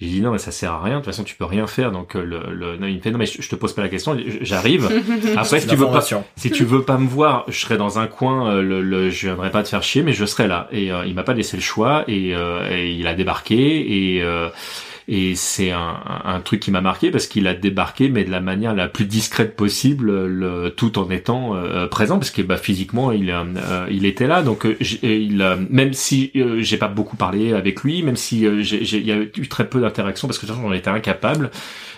Speaker 12: J'ai dit non mais ça sert à rien de toute façon tu peux rien faire donc euh, le, le non, il me fait non mais je, je te pose pas la question j'arrive <laughs> après si tu veux pas si tu veux pas me voir je serai dans un coin euh, le, le je viendrai pas te faire chier mais je serai là et euh, il m'a pas laissé le choix et, euh, et il a débarqué et euh, Et c'est un, un, truc qui m'a marqué parce qu'il a débarqué, mais de la manière la plus discrète possible, le, tout en étant euh, présent, parce que bah, physiquement il euh, il était là. Donc il, même si j'ai pas beaucoup parlé avec lui, même si il y a eu très peu d'interactions parce que j'en étais incapable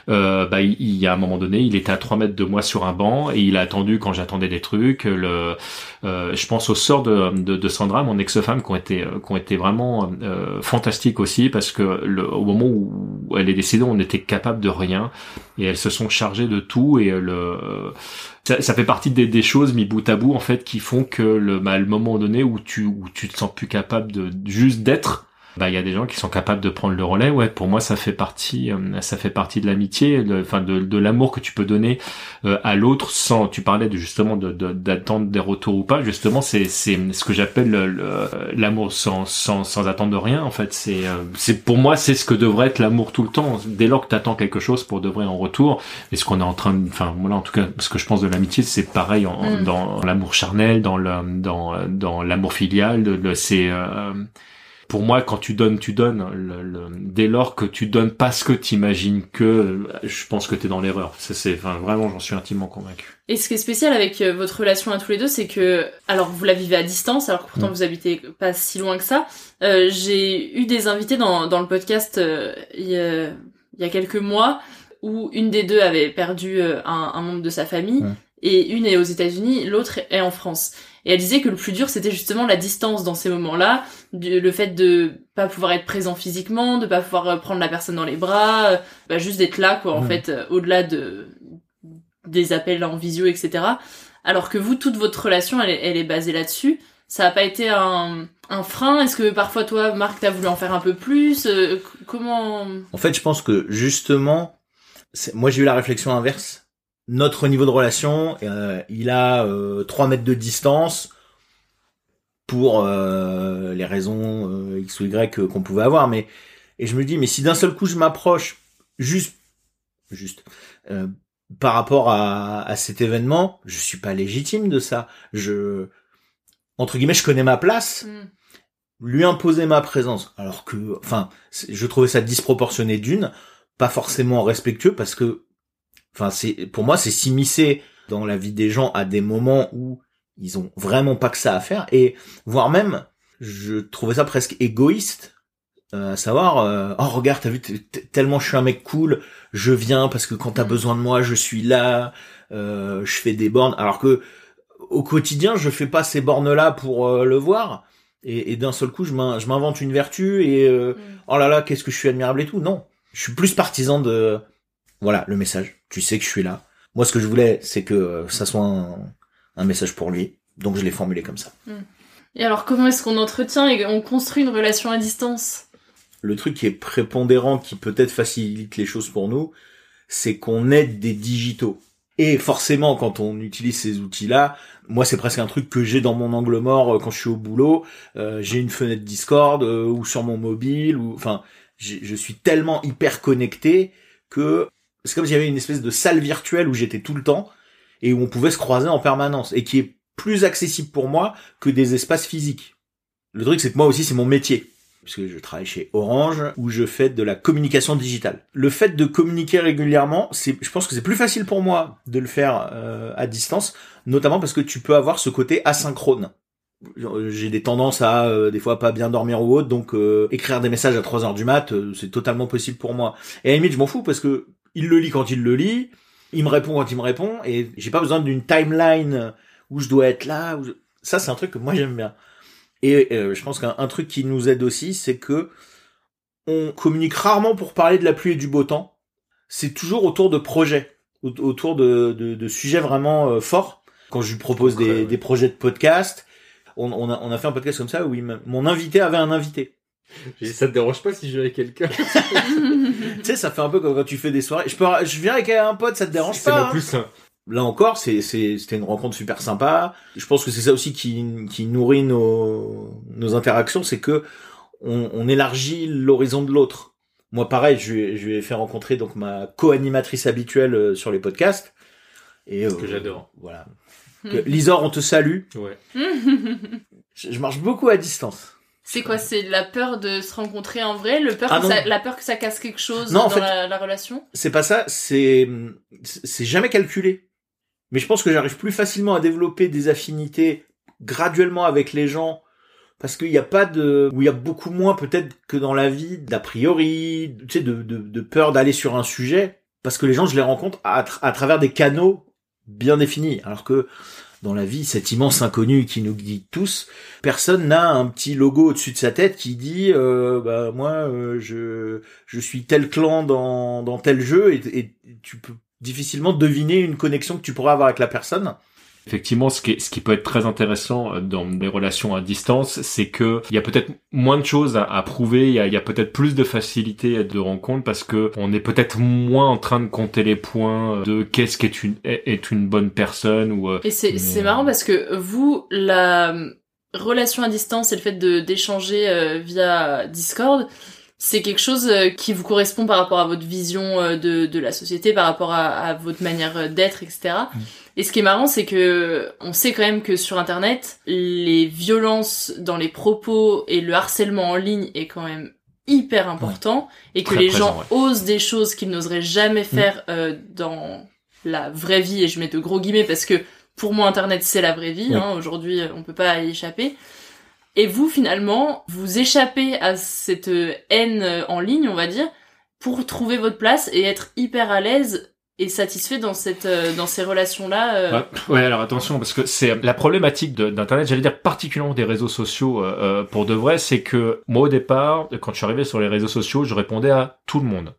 Speaker 12: euh, bah, il, il, y a un moment donné, il était à 3 mètres de moi sur un banc et il a attendu quand j'attendais des trucs. Le, euh, je pense au sort de, de, de Sandra, mon ex-femme, qui ont été, qui ont été vraiment euh, fantastiques aussi parce que le, au moment où elle est décédée, on était capable de rien et elles se sont chargées de tout et le ça, ça, fait partie des, des, choses mis bout à bout en fait qui font que le, bah, le moment donné où tu où tu te sens plus capable de juste d'être bah il y a des gens qui sont capables de prendre le relais. Ouais pour moi ça fait partie euh, ça fait partie de l'amitié enfin de, de l'amour que tu peux donner euh, à l'autre sans tu parlais de justement de d'attendre des retours ou pas. Justement c'est c'est ce que j'appelle l'amour sans, sans sans attendre de rien en fait. C'est euh, c'est pour moi c'est ce que devrait être l'amour tout le temps. Dès lors que tu attends quelque chose pour de vrai en retour et ce qu'on est en train de enfin voilà en tout cas ce que je pense de l'amitié c'est pareil en, mm. dans l'amour charnel dans le dans dans l'amour filial de, c'est pour moi, quand tu donnes, tu donnes. Le, dès lors que tu donnes pas ce que t'imagines que, je pense que t'es dans l'erreur. C'est, enfin, vraiment, j'en suis intimement convaincu.
Speaker 2: Et ce qui est spécial avec euh, votre relation à tous les deux, c'est que, alors vous la vivez à distance, alors que pourtant mm. vous habitez pas si loin que ça. Euh, j'ai eu des invités dans, dans le podcast euh, il, y a, il, y a, quelques mois où une des deux avait perdu un, un membre de sa famille mm. et une est aux États-Unis, l'autre est en France. Et elle disait que le plus dur, c'était justement la distance dans ces moments-là, le fait de pas pouvoir être présent physiquement, de pas pouvoir euh, prendre la personne dans les bras, euh, bah juste d'être là, quoi, en fait, euh, au-delà de des appels en visio, etc. Alors que vous, toute votre relation, elle est, elle est basée là-dessus. Ça a pas été un, un frein? Est-ce que parfois toi, Marc, t'as voulu en faire un peu plus? Comment?
Speaker 11: En fait, je pense que justement, moi j'ai eu la réflexion inverse. Notre niveau de relation, euh, il a euh, 3 mètres de distance pour euh, les raisons euh, X ou Y qu'on pouvait avoir. Mais et je me dis, mais si d'un seul coup je m'approche juste, juste par rapport à, à, cet événement, je suis pas légitime de ça. Je entre guillemets, je connais ma place. Mm. Lui imposer ma présence, alors que, enfin, je trouvais ça disproportionné d'une, pas forcément respectueux parce que Enfin, c'est pour moi, c'est s'immiscer dans la vie des gens à des moments où ils ont vraiment pas que ça à faire et voire même, je trouvais ça presque égoïste. Euh, à savoir, euh, oh regarde, t'as vu, tellement je suis un mec cool, je viens parce que quand t'as mm. besoin de moi, je suis là, euh, je fais des bornes, alors que au quotidien, je fais pas ces bornes-là pour euh, le voir, et, et d'un seul coup, je m'invente une vertu et mm. oh là là, qu'est-ce que je suis admirable et tout. Non, je suis plus partisan de voilà le message. Tu sais que je suis là. Moi, ce que je voulais, c'est que ça soit un, message pour lui. Donc, je l'ai formulé comme ça. Hmm.
Speaker 2: Et alors, comment est-ce qu'on entretient et on construit une relation à distance?
Speaker 11: Le truc qui est prépondérant, qui peut-être facilite les choses pour nous, c'est qu'on aide des digitaux. Et forcément, quand on utilise ces outils-là, moi, c'est presque un truc que j'ai dans mon angle mort euh, quand je suis au boulot. Euh, j'ai une fenêtre Discord euh, ou sur mon mobile, ou enfin, je suis tellement hyper connecté que c'est comme s'il y avait une espèce de salle virtuelle où j'étais tout le temps et où on pouvait se croiser en permanence et qui est plus accessible pour moi que des espaces physiques. Le truc, c'est que moi aussi, c'est mon métier. Puisque je travaille chez Orange, où je fais de la communication digitale. Le fait de communiquer régulièrement, c'est, je pense que c'est plus facile pour moi de le faire euh, à distance, notamment parce que tu peux avoir ce côté asynchrone. J'ai des tendances à euh, des fois pas bien dormir ou autre, donc euh, écrire des messages à 3 heures du mat, c'est totalement possible pour moi. Et à la limite, je m'en fous parce que il le lit quand il le lit, il me répond quand il me répond, et j'ai pas besoin d'une timeline où je dois être là. Ça, c'est un truc que moi j'aime bien. Et euh, je pense qu'un truc qui nous aide aussi, c'est que on communique rarement pour parler de la pluie et du beau temps. C'est toujours autour de projets, autour de, de, sujets vraiment euh, forts. Quand je lui propose des, des projets de podcast, on, on, a, on a fait un podcast comme ça où mon invité avait un invité.
Speaker 12: Ça te dérange pas si je viens avec quelqu'un <laughs> Tu
Speaker 11: sais, ça fait un peu comme quand tu fais des soirées. Je peux, je viens avec un pote, ça te dérange pas
Speaker 12: C'est plus hein.
Speaker 11: Là encore, c'est, c'était une rencontre super sympa. Je pense que c'est ça aussi qui, qui nourrit nos, nos interactions, c'est que on, on élargit l'horizon de l'autre. Moi, pareil, je, je lui ai fait rencontrer donc ma co-animatrice habituelle euh, sur les podcasts.
Speaker 12: Et, que euh, j'adore.
Speaker 11: Voilà. Lisor, on te salue.
Speaker 12: Ouais.
Speaker 11: je, je marche beaucoup à distance.
Speaker 2: C'est quoi C'est la peur de se rencontrer en vrai, le peur
Speaker 11: Ah
Speaker 2: que
Speaker 11: non.
Speaker 2: ça- la peur que ça casse quelque chose
Speaker 11: Non, en
Speaker 2: dans
Speaker 11: fait-
Speaker 2: la, la relation?
Speaker 11: C'est pas ça, c'est c'est jamais calculé. Mais je pense que j'arrive plus facilement à développer des affinités graduellement avec les gens parce qu'il n'y a pas de où il y a beaucoup moins peut-être que dans la vie d'a priori, tu sais de, de, de peur d'aller sur un sujet parce que les gens je les rencontre à, tra- à travers des canaux bien définis alors que dans la vie, cet immense inconnu qui nous guide tous, personne n'a un petit logo au-dessus de sa tête qui dit euh, bah moi euh, je je suis tel clan dans dans tel jeu et, et tu peux difficilement deviner une connexion que tu pourras avoir avec la personne.
Speaker 12: Effectivement, ce qui, est- ce qui peut être très intéressant euh, dans les relations à distance, c'est que il y a peut-être moins de choses à, à prouver, il y a, y a peut-être plus de facilité de rencontre parce que on est peut-être moins en train de compter les points de qu'est-ce qu'est une est, une bonne personne ou euh,
Speaker 2: Et c'est
Speaker 12: mais,
Speaker 2: c'est
Speaker 12: euh,
Speaker 2: marrant parce que vous, la euh, relation à distance et le fait de d'échanger euh, via Discord, c'est quelque chose euh, qui vous correspond par rapport à votre vision euh, de, de la société, par rapport à, à votre manière euh, d'être, etc. Et ce qui est marrant, c'est que on sait quand même que sur Internet, les violences dans les propos et le harcèlement en ligne est quand même hyper important et que
Speaker 12: Très
Speaker 2: les
Speaker 12: présent,
Speaker 2: gens
Speaker 12: ouais.
Speaker 2: osent des choses qu'ils n'oseraient jamais faire euh, dans la vraie vie. Et je mets de gros guillemets parce que pour moi internet c'est la vraie vie
Speaker 11: Ouais.
Speaker 2: hein, aujourd'hui on peut pas y échapper. Et vous finalement vous échappez à cette euh, haine euh, en ligne on va dire pour trouver votre place et être hyper à l'aise et satisfait dans cette euh, dans ces relations là
Speaker 12: Ouais, ouais, alors attention, parce que c'est la problématique d'Internet, j'allais dire particulièrement des réseaux sociaux euh, euh, pour de vrai, c'est que moi au départ, quand je suis arrivé sur les réseaux sociaux, je répondais à tout le monde.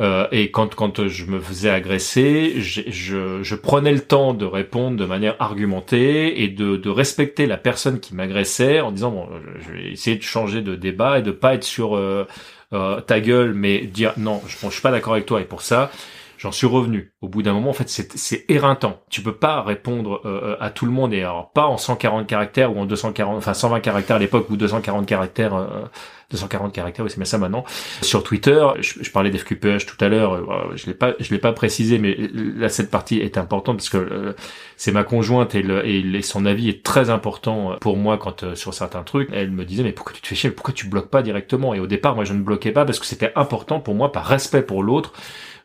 Speaker 12: Euh, et quand quand je me faisais agresser, j'ai- je, je prenais le temps de répondre de manière argumentée et de, de respecter la personne qui m'agressait en disant bon, je, je vais essayer de changer de débat et de pas être sur euh, euh, ta gueule, mais dire non, je, je suis pas d'accord avec toi et pour ça. J'en suis revenu. Au bout d'un moment, en fait, c'est éreintant. Tu peux pas répondre euh, à tout le monde et alors pas en 140 caractères ou en 240, enfin 120 caractères à l'époque ou 240 caractères, euh, 240 caractères, oui, c'est bien ça maintenant. Sur Twitter, je, je parlais d'FQPH tout à l'heure. euh, je l'ai pas, je l'ai pas précisé, mais là cette partie est importante parce que euh, c'est ma conjointe et, le, et son avis est très important pour moi quand euh, sur certains trucs. Elle me disait mais pourquoi tu te fais chier, pourquoi tu bloques pas directement? Et au départ, moi je ne bloquais pas parce que c'était important pour moi par respect pour l'autre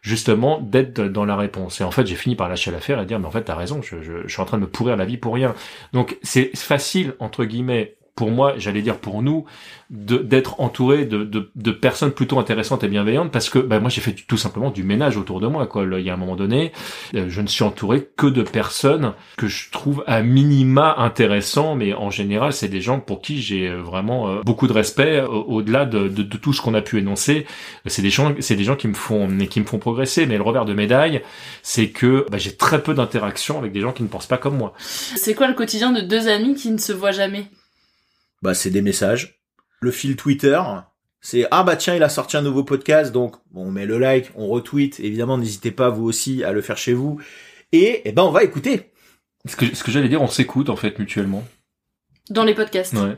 Speaker 12: justement d'être dans la réponse. Et en fait, j'ai fini par lâcher l'affaire et dire, mais en fait, t'as raison, je, je, je suis en train de me pourrir la vie pour rien. Donc, c'est facile, entre guillemets, pour moi, j'allais dire pour nous, d'être entouré de, personnes plutôt intéressantes et bienveillantes parce que bah, moi j'ai fait tout simplement du ménage autour de moi quoi. Il y a un moment donné, euh, je ne suis entouré que de personnes que je trouve à minima intéressants, mais en général c'est des gens pour qui j'ai euh, vraiment euh, beaucoup de respect au-delà de, de, de tout ce qu'on a pu énoncer. C'est des gens, c'est des gens qui me font qui me font progresser. Mais le revers de médaille, c'est que bah, j'ai très peu d'interactions avec des gens qui ne pensent pas comme moi.
Speaker 2: c'est quoi le quotidien de deux amis qui ne se voient jamais?
Speaker 11: Bah c'est des messages. Le fil Twitter, c'est ah bah tiens il a sorti un nouveau podcast donc bon, on met le like, on retweet. Évidemment n'hésitez pas vous aussi à le faire chez vous. Et eh ben on va écouter.
Speaker 12: Ce que, ce que j'allais dire, on s'écoute en fait mutuellement.
Speaker 2: dans les podcasts
Speaker 12: Ouais.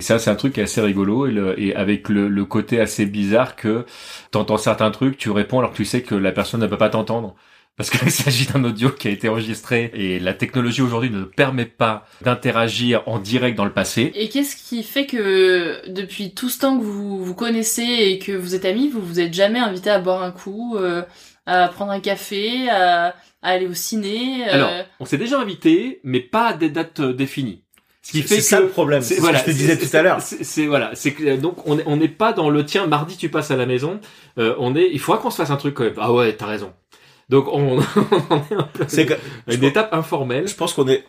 Speaker 12: Et Ça, c'est un truc qui est assez rigolo et, le- et avec le, le côté assez bizarre que t'entends certains trucs, tu réponds alors que tu sais que la personne ne peut pas t'entendre. Parce qu'il <laughs> s'agit d'un audio qui a été enregistré et la technologie aujourd'hui ne permet pas d'interagir en direct dans le passé.
Speaker 2: Et qu'est-ce qui fait que depuis tout ce temps que vous vous connaissez et que vous êtes amis, vous vous êtes jamais invité à boire un coup, euh, à prendre un café, à, à aller au ciné euh,
Speaker 12: Alors, on s'est déjà invité, mais pas à des dates euh, définies. Ce qui fait
Speaker 11: C'est ça
Speaker 12: que
Speaker 11: le problème, c'est ce que je te disais tout à l'heure.
Speaker 12: C'est c'est- voilà, c'est que donc on est- on n'est pas dans le tiens mardi tu passes à la maison. Euh, on est, il faudra qu'on se fasse un truc quand même. Ah ouais, t'as raison. Donc on, <laughs> on est un peu
Speaker 11: C'est que-
Speaker 12: une étape informelle.
Speaker 11: Je pense qu'on est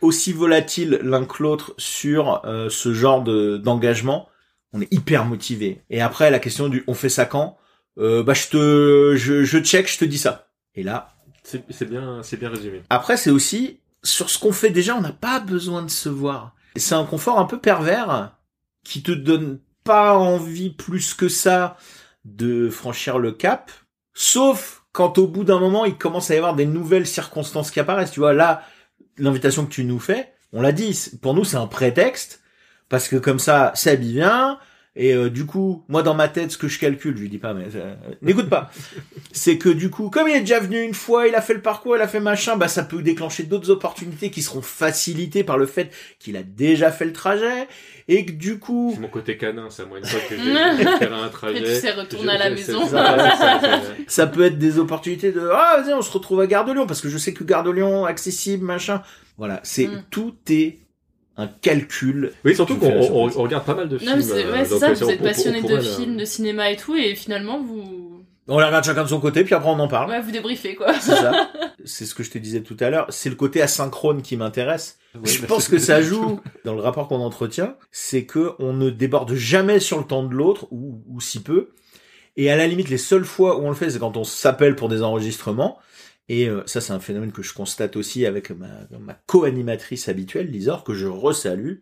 Speaker 11: aussi volatile l'un que l'autre sur euh, ce genre de d'engagement. On est hyper motivé. Et après la question du on fait ça quand euh, Bah je te je, je check, je te dis ça. Et là,
Speaker 12: C'est c'est bien, c'est bien résumé.
Speaker 11: Après, c'est aussi sur ce qu'on fait déjà, on n'a pas besoin de se voir. C'est un confort un peu pervers qui te donne pas envie plus que ça de franchir le cap, sauf quand au bout d'un moment, il commence à y avoir des nouvelles circonstances qui apparaissent. Tu vois, là, l'invitation que tu nous fais, on l'a dit, pour nous, c'est un prétexte parce que comme ça, Seb il vient, Et euh, du coup, moi dans ma tête, ce que je calcule, je lui dis pas, mais euh, n'écoute pas, <laughs> c'est que du coup, comme il est déjà venu une fois, il a fait le parcours, il a fait machin, bah ça peut déclencher d'autres opportunités qui seront facilitées par le fait qu'il a déjà fait le trajet et que du coup,
Speaker 12: C'est mon côté canin, ça, moi, une fois que <laughs> j'ai fait un trajet.
Speaker 2: Et tu sais retourner à la maison.
Speaker 12: c'est ça, ouais, ça, <laughs> ça,
Speaker 11: ça peut être des opportunités de ah vas-y on se retrouve à Gare de Lyon parce que je sais que Gare de Lyon accessible machin. Voilà, c'est
Speaker 2: Mm.
Speaker 11: tout est un calcul.
Speaker 12: Oui, surtout qu'on on, regarde pas mal de films.
Speaker 2: Non, mais c'est
Speaker 12: euh,
Speaker 2: ouais, c'est
Speaker 12: donc,
Speaker 2: ça,
Speaker 12: euh,
Speaker 2: vous êtes
Speaker 12: on-
Speaker 2: passionné
Speaker 12: on
Speaker 2: de films, de cinéma et tout, et finalement vous.
Speaker 11: On les regarde chacun de son côté puis après on en parle.
Speaker 2: Ouais, vous débriefez quoi.
Speaker 11: C'est ça. <laughs> C'est ce que je te disais tout à l'heure. C'est le côté asynchrone qui m'intéresse. Je
Speaker 12: bah,
Speaker 11: pense que ça <laughs> joue dans le rapport qu'on entretient. C'est que on ne déborde jamais sur le temps de l'autre ou, ou si peu. Et à la limite, les seules fois où on le fait, c'est quand on s'appelle pour des enregistrements. Et euh, ça, c'est un phénomène que je constate aussi avec ma, ma co-animatrice habituelle, Lisor, que je resalue.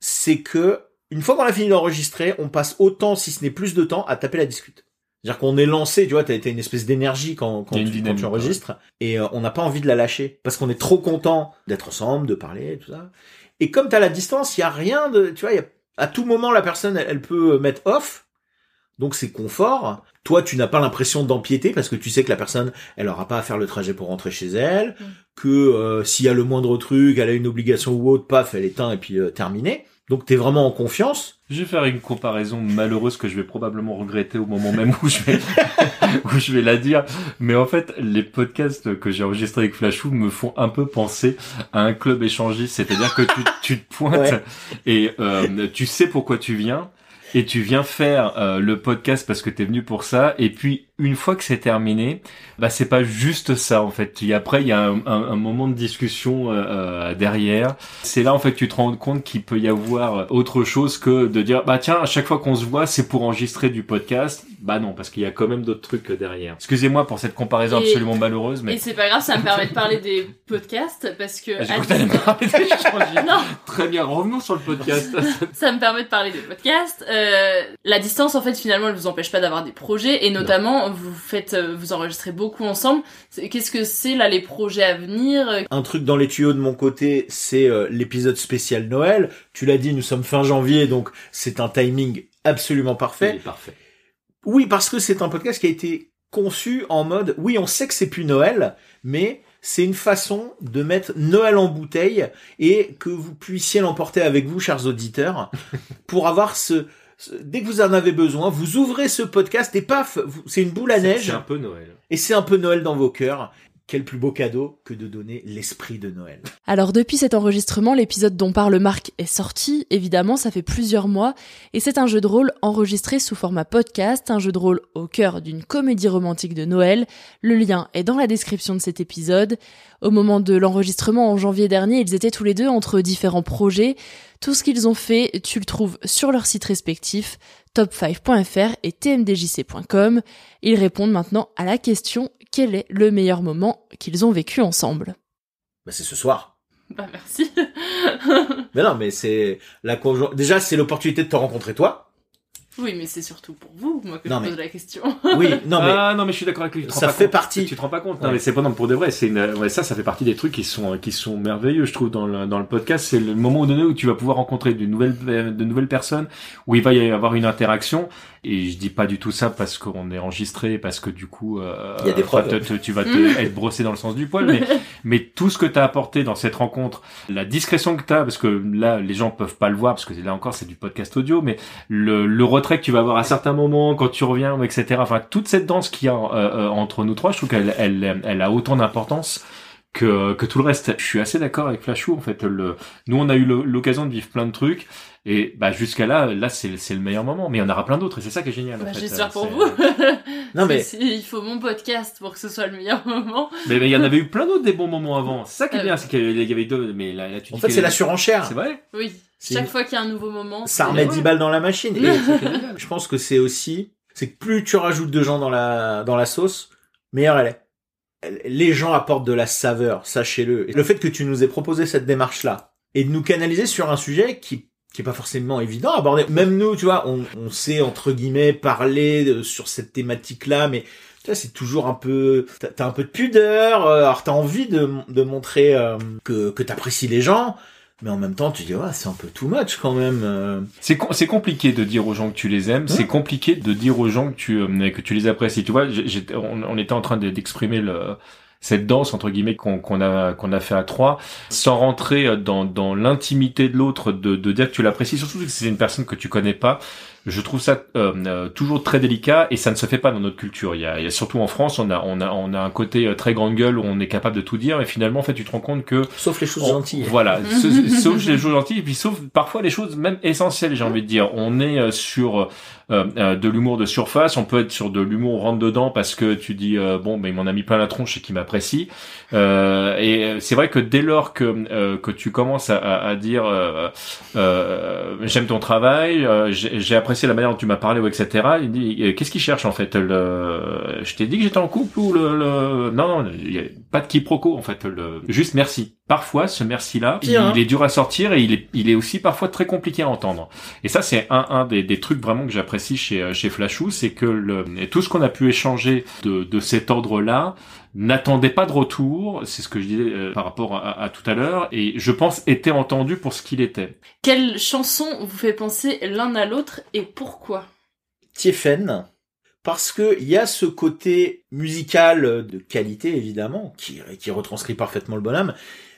Speaker 11: C'est que une fois qu'on a fini d'enregistrer, on passe autant, si ce n'est plus de temps, à taper la discute. C'est-à-dire qu'on est lancé, tu vois, t'as été une espèce d'énergie quand, tu, quand
Speaker 12: dynamique,
Speaker 11: tu enregistres, et euh, on n'a pas envie de la lâcher, parce qu'on est trop content d'être ensemble, de parler, et tout ça. Et comme t'as la distance, il y a rien de, tu vois, il y a, à tout moment la personne, elle, elle peut mettre off, donc c'est confort. Toi, tu n'as pas l'impression d'empiéter parce que tu sais que la personne, elle aura pas à faire le trajet pour rentrer chez elle,
Speaker 2: Mm.
Speaker 11: que euh, s'il y a le moindre truc, elle a une obligation ou autre, paf, elle éteint et puis euh, terminé. Donc t'es vraiment en confiance.
Speaker 12: Je vais faire une comparaison malheureuse que je vais probablement regretter au moment même où je vais, <laughs> où je vais la dire. Mais en fait, les podcasts que j'ai enregistrés avec Flashou me font un peu penser à un club échangiste. C'est-à-dire que tu, tu te pointes
Speaker 11: Ouais.
Speaker 12: et euh, tu sais pourquoi tu viens. Et tu viens faire euh, le podcast parce que t'es venu pour ça. Et puis une fois que c'est terminé, bah c'est pas juste ça en fait. Et après il y a un, un- un moment de discussion euh, euh, derrière. C'est là en fait que tu te rends compte qu'il peut y avoir autre chose que de dire bah tiens à chaque fois qu'on se voit c'est pour enregistrer du podcast. Bah non parce qu'il y a quand même d'autres trucs derrière. Excusez-moi pour cette comparaison
Speaker 2: Et-
Speaker 12: absolument malheureuse mais
Speaker 2: Et c'est pas grave, ça me permet de parler des podcasts parce que.
Speaker 12: Ah, j'ai
Speaker 2: à
Speaker 12: cru que t'allais me parler des.
Speaker 2: Non,
Speaker 12: Très bien revenons sur le podcast. <laughs>
Speaker 2: ça me permet de parler des podcasts. Euh, la distance, en fait, finalement, elle vous empêche pas d'avoir des projets et notamment, vous faites, euh, vous enregistrez beaucoup ensemble. Qu'est-ce que c'est là les projets à venir euh,
Speaker 11: Un truc dans les tuyaux de mon côté, c'est euh, l'épisode spécial Noël. Tu l'as dit, nous sommes fin janvier, donc c'est un timing absolument parfait.
Speaker 12: Il est parfait.
Speaker 11: Oui, parce que c'est un podcast qui a été conçu en mode, oui, on sait que c'est plus Noël, mais c'est une façon de mettre Noël en bouteille et que vous puissiez l'emporter avec vous, chers auditeurs, <laughs> pour avoir ce, ce- dès que vous en avez besoin, vous ouvrez ce podcast et paf, c'est une boule à neige
Speaker 12: c'est un peu Noël.
Speaker 11: et c'est un peu Noël dans vos cœurs. Quel plus beau cadeau que de donner l'esprit de Noël.
Speaker 2: Alors depuis cet enregistrement, l'épisode dont parle Marc est sorti, évidemment ça fait plusieurs mois, et c'est un jeu de rôle enregistré sous format podcast, un jeu de rôle au cœur d'une comédie romantique de Noël. Le lien est dans la description de cet épisode. Au moment de l'enregistrement en janvier dernier, ils étaient tous les deux entre différents projets. Tout ce qu'ils ont fait, tu le trouves sur leur site respectif, top5.fr et tmdjc.com. Ils répondent maintenant à la question quel est le meilleur moment qu'ils ont vécu ensemble
Speaker 11: Bah, c'est ce soir.
Speaker 2: Bah merci. <laughs>
Speaker 11: Mais non, mais c'est la conjoint. Déjà, c'est l'opportunité de te rencontrer toi.
Speaker 2: oui, mais c'est surtout pour vous, moi, que
Speaker 11: Non,
Speaker 2: je
Speaker 11: mais-
Speaker 2: pose la question. <laughs>
Speaker 11: Oui, non, mais
Speaker 12: Ah non mais je suis d'accord avec lui. tu te
Speaker 11: Ça fait partie.
Speaker 12: Tu te rends pas compte. Non mais c'est pas non pour de vrai. C'est une... ouais, ça ça fait partie des trucs qui sont qui sont merveilleux je trouve dans le dans le podcast. C'est le moment donné où tu vas pouvoir rencontrer de nouvelles de nouvelles personnes où il va y avoir une interaction. Et je dis pas du tout ça parce qu'on est enregistré parce que du coup euh,
Speaker 11: Il y a des
Speaker 12: enfin,
Speaker 11: preuves.
Speaker 12: te- te- tu vas te, <laughs> être brossé dans le sens du poil. Mais <laughs> mais tout ce que t'as apporté dans cette rencontre, la discrétion que t'as parce que là les gens peuvent pas le voir parce que là encore c'est du podcast audio, mais le, le retrait que tu vas avoir à certains moments quand tu reviens, etc. Enfin, toute cette danse qu'il y a euh, euh, entre nous trois, je trouve qu'elle elle, elle a autant d'importance que, que tout le reste. Je suis assez d'accord avec Flashou, en fait. Le, nous, on a eu l'occasion de vivre plein de trucs. Et bah, jusqu'à là, là, c'est c'est le meilleur moment. Mais il y en aura plein d'autres et c'est ça qui est génial.
Speaker 2: Bah. J'espère pour vous. <laughs>
Speaker 11: Non, mais-
Speaker 2: Il faut mon podcast pour que ce soit le meilleur moment.
Speaker 12: Mais il y en avait eu plein d'autres des bons moments avant. C'est ça qui est
Speaker 2: Euh.
Speaker 12: bien, c'est qu'il y avait deux. Mais là, là tu
Speaker 11: en fait, c'est la surenchère.
Speaker 12: C'est vrai.
Speaker 2: Oui,
Speaker 11: C'est-
Speaker 2: chaque fois qu'il y a un nouveau moment.
Speaker 11: Ça remet
Speaker 2: Ouais.
Speaker 11: 10 balles dans la machine. <laughs> Et je pense que c'est aussi, c'est que plus tu rajoutes de gens dans la, dans la sauce, meilleure elle est. Les gens apportent de la saveur, sachez-le. Et Le fait que tu nous aies proposé cette démarche-là et de nous canaliser sur un sujet qui qui est pas forcément évident à aborder. Même nous, tu vois, on, on sait entre guillemets parler sur cette thématique-là, mais tu vois, c'est toujours un peu, t'as un peu de pudeur. euh, Alors t'as envie de, de montrer euh, que que t'apprécies les gens. Mais en même temps, tu dis, ouais, c'est un peu too much quand même. euh.
Speaker 12: C'est com- c'est compliqué de dire aux gens que tu les aimes. C'est compliqué de dire aux gens que tu euh, que tu les apprécies. Tu vois, on, on était en train de- d'exprimer le cette danse entre guillemets qu'on a qu'on a fait à trois, sans rentrer euh, dans dans l'intimité de l'autre, de de dire que tu l'apprécies. Surtout que c'est une personne que tu connais pas. Je trouve ça euh, euh, toujours très délicat et ça ne se fait pas dans notre culture. Il y a, il y a surtout en France, on a on a on a un côté euh, très grande gueule où on est capable de tout dire et finalement en fait tu te rends compte que
Speaker 11: Sauf les choses
Speaker 12: on-
Speaker 11: gentilles.
Speaker 12: Voilà, sauf, sauf les choses gentilles, et puis sauf parfois les choses même essentielles, j'ai envie de dire. On est euh, sur de l'humour de surface, on peut être sur de l'humour rentre dedans parce que tu dis euh, bon, mais il m'en a mis plein la tronche et qu'il m'apprécie. Euh, et c'est vrai que dès lors que euh, que tu commences à, à, à dire euh, euh, j'aime ton travail, euh, j'ai apprécié la manière dont tu m'as parlé ou etc. Il dit euh, qu'est-ce qu'il cherche en fait le... Je t'ai dit que j'étais en couple ou le, le... non non il pas de quiproquo en fait le juste merci. Parfois ce merci là il, est dur à sortir et il est il est aussi parfois très compliqué à entendre. Et ça c'est un un des, des trucs vraiment que j'apprécie chez euh, chez Flashou, c'est que le tout ce qu'on a pu échanger de de cet ordre là n'attendait pas de retour, c'est ce que je disais euh, par rapport à, à tout à l'heure, et je pense était entendu pour ce qu'il était.
Speaker 2: Quelle chanson vous fait penser l'un à l'autre et pourquoi?
Speaker 11: Tiefen, parce que il y a ce côté musical de qualité évidemment qui, qui retranscrit parfaitement le bonhomme,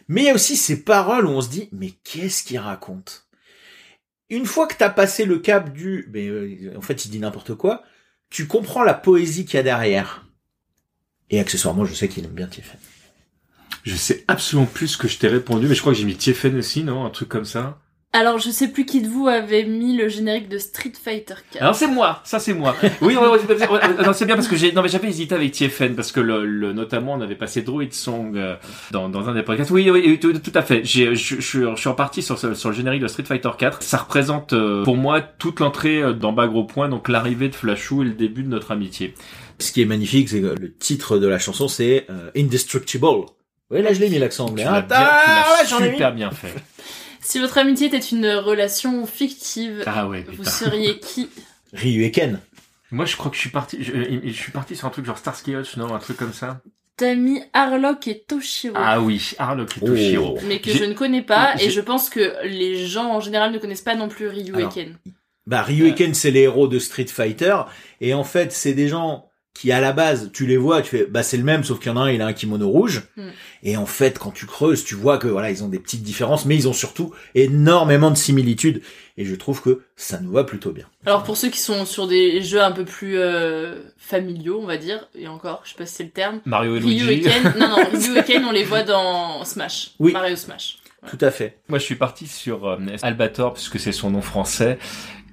Speaker 11: mais il y a aussi ces paroles où on se dit mais qu'est-ce qu'il raconte? Une fois que t'as passé le cap du mais euh, en fait il dit n'importe quoi, tu comprends la poésie qu'il y a derrière. Et accessoirement, je sais qu'il aime bien Tiefen.
Speaker 12: Je sais absolument plus ce que je t'ai répondu, mais je crois que j'ai mis Tiefen aussi, non? Un truc comme ça.
Speaker 2: Alors, je sais plus qui de vous avait mis le générique de Street Fighter 4.
Speaker 12: Alors c'est moi, ça c'est moi. Oui, c'est- ouais, non, c'est bien parce que j'ai, non mais j'avais hésité avec TFN parce que le, le- notamment on avait passé Druid Song euh, dans, dans un des podcasts. Oui, oui, oui, tout, tout à fait. J'ai, je, je, suis- je suis reparti sur, ce- sur le générique de Street Fighter 4. Ça représente euh, pour moi toute l'entrée euh, dans Bas Gros Point, donc l'arrivée de Flashou et le début de notre amitié.
Speaker 11: Ce qui est magnifique, c'est que le titre de la chanson, c'est euh, Indestructible. Oui, là je l'ai mis l'accent anglais.
Speaker 12: Tu
Speaker 11: hein.
Speaker 12: l'as bien,
Speaker 11: Ah,
Speaker 12: tu l'as
Speaker 11: ouais, j'en ai mis.
Speaker 12: super bien fait. <laughs>
Speaker 2: Si votre amitié était une relation fictive,
Speaker 12: Ah ouais.
Speaker 2: vous seriez <laughs> qui
Speaker 11: Ryu et Ken.
Speaker 12: Moi je crois que je suis parti, je, je suis parti sur un truc genre Starsky Hutch, non, un truc comme ça.
Speaker 2: T'as mis Harlock et Toshiro.
Speaker 12: Ah oui, Harlock et
Speaker 11: Oh.
Speaker 12: Toshiro.
Speaker 2: Mais que je ne connais pas, et je pense que les gens en général ne connaissent pas non plus Ryu
Speaker 11: Alors,
Speaker 2: et Ken.
Speaker 11: Bah, Ryu et Ken, c'est les héros de Street Fighter. Et en fait, c'est des gens qui, à la base, tu les vois, tu fais, bah, c'est le même, sauf qu'il y en a un, il a un kimono rouge.
Speaker 2: Hmm.
Speaker 11: Et en fait, quand tu creuses, tu vois que, voilà, ils ont des petites différences, mais ils ont surtout énormément de similitudes. Et je trouve que ça nous va plutôt bien.
Speaker 2: Alors pour ceux qui sont sur des jeux un peu plus euh, familiaux, on va dire, et encore, je sais pas si c'est le terme.
Speaker 12: Mario et
Speaker 2: Ryu et
Speaker 12: Luigi.
Speaker 2: Ken, non non, <laughs> Ryu et Ken, on les voit dans Smash.
Speaker 11: Oui.
Speaker 2: Mario Smash.
Speaker 11: Tout à fait.
Speaker 12: Moi, je suis parti sur euh, Albator puisque c'est son nom français.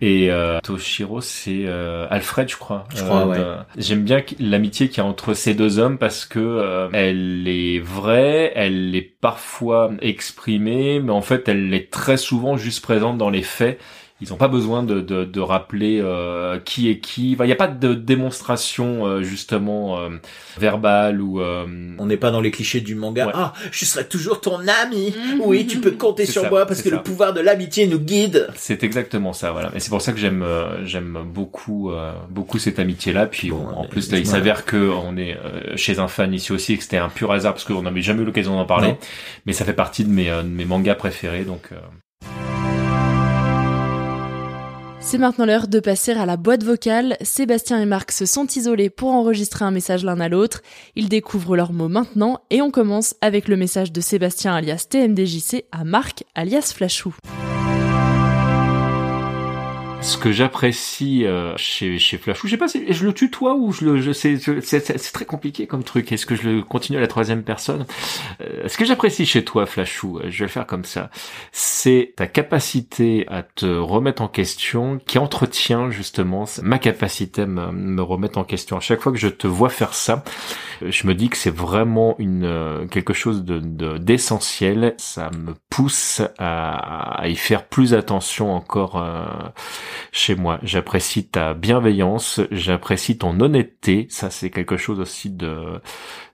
Speaker 12: Et euh, Toshiro, c'est euh, Alfred, je crois.
Speaker 11: Je crois,
Speaker 12: Euh,
Speaker 11: ouais.
Speaker 12: J'aime bien l'amitié qu'il y a entre ces deux hommes parce que euh, elle est vraie, elle est parfois exprimée, mais en fait, elle est très souvent juste présente dans les faits. Ils n'ont pas besoin de, de, de rappeler euh, qui est qui. Enfin, Il n'y a pas de démonstration euh, justement euh, verbale ou. euh,
Speaker 11: On n'est pas dans les clichés du manga.
Speaker 12: Ouais.
Speaker 11: Ah, je serai toujours ton ami.
Speaker 2: Mhm.
Speaker 11: Oui, tu peux compter sur
Speaker 12: ça,
Speaker 11: moi parce que
Speaker 12: ça.
Speaker 11: le pouvoir de l'amitié nous guide.
Speaker 12: C'est exactement ça, voilà. Et c'est pour ça que j'aime euh, j'aime beaucoup euh, beaucoup cette amitié-là. Puis
Speaker 11: Bon,
Speaker 12: on- en plus, là, il s'avère que on est euh, chez un fan ici aussi et que c'était un pur hasard parce qu'on n'avait jamais eu l'occasion d'en parler.
Speaker 11: Non.
Speaker 12: Mais ça fait partie de mes euh, de mes mangas préférés, donc.
Speaker 2: C'est maintenant l'heure de passer à la boîte vocale. Sébastien et Marc se sont isolés pour enregistrer un message l'un à l'autre. Ils découvrent leurs mots maintenant et on commence avec le message de Sébastien alias TMDJC à Marc alias Flashou.
Speaker 12: Ce que j'apprécie euh, chez chez Flashou, je sais pas si je le tutoie ou je le je c'est c'est- très compliqué comme truc. Est-ce que je le continue à la troisième personne? Euh, Ce que j'apprécie chez toi, Flashou, euh, je vais le faire comme ça, c'est ta capacité à te remettre en question, qui entretient justement ma capacité à me, me remettre en question. À chaque fois que je te vois faire ça, euh, je me dis que c'est vraiment une euh, quelque chose de- d'essentiel. Ça me pousse à, à y faire plus attention encore. euh, chez moi. J'apprécie ta bienveillance, j'apprécie ton honnêteté. Ça, c'est quelque chose aussi de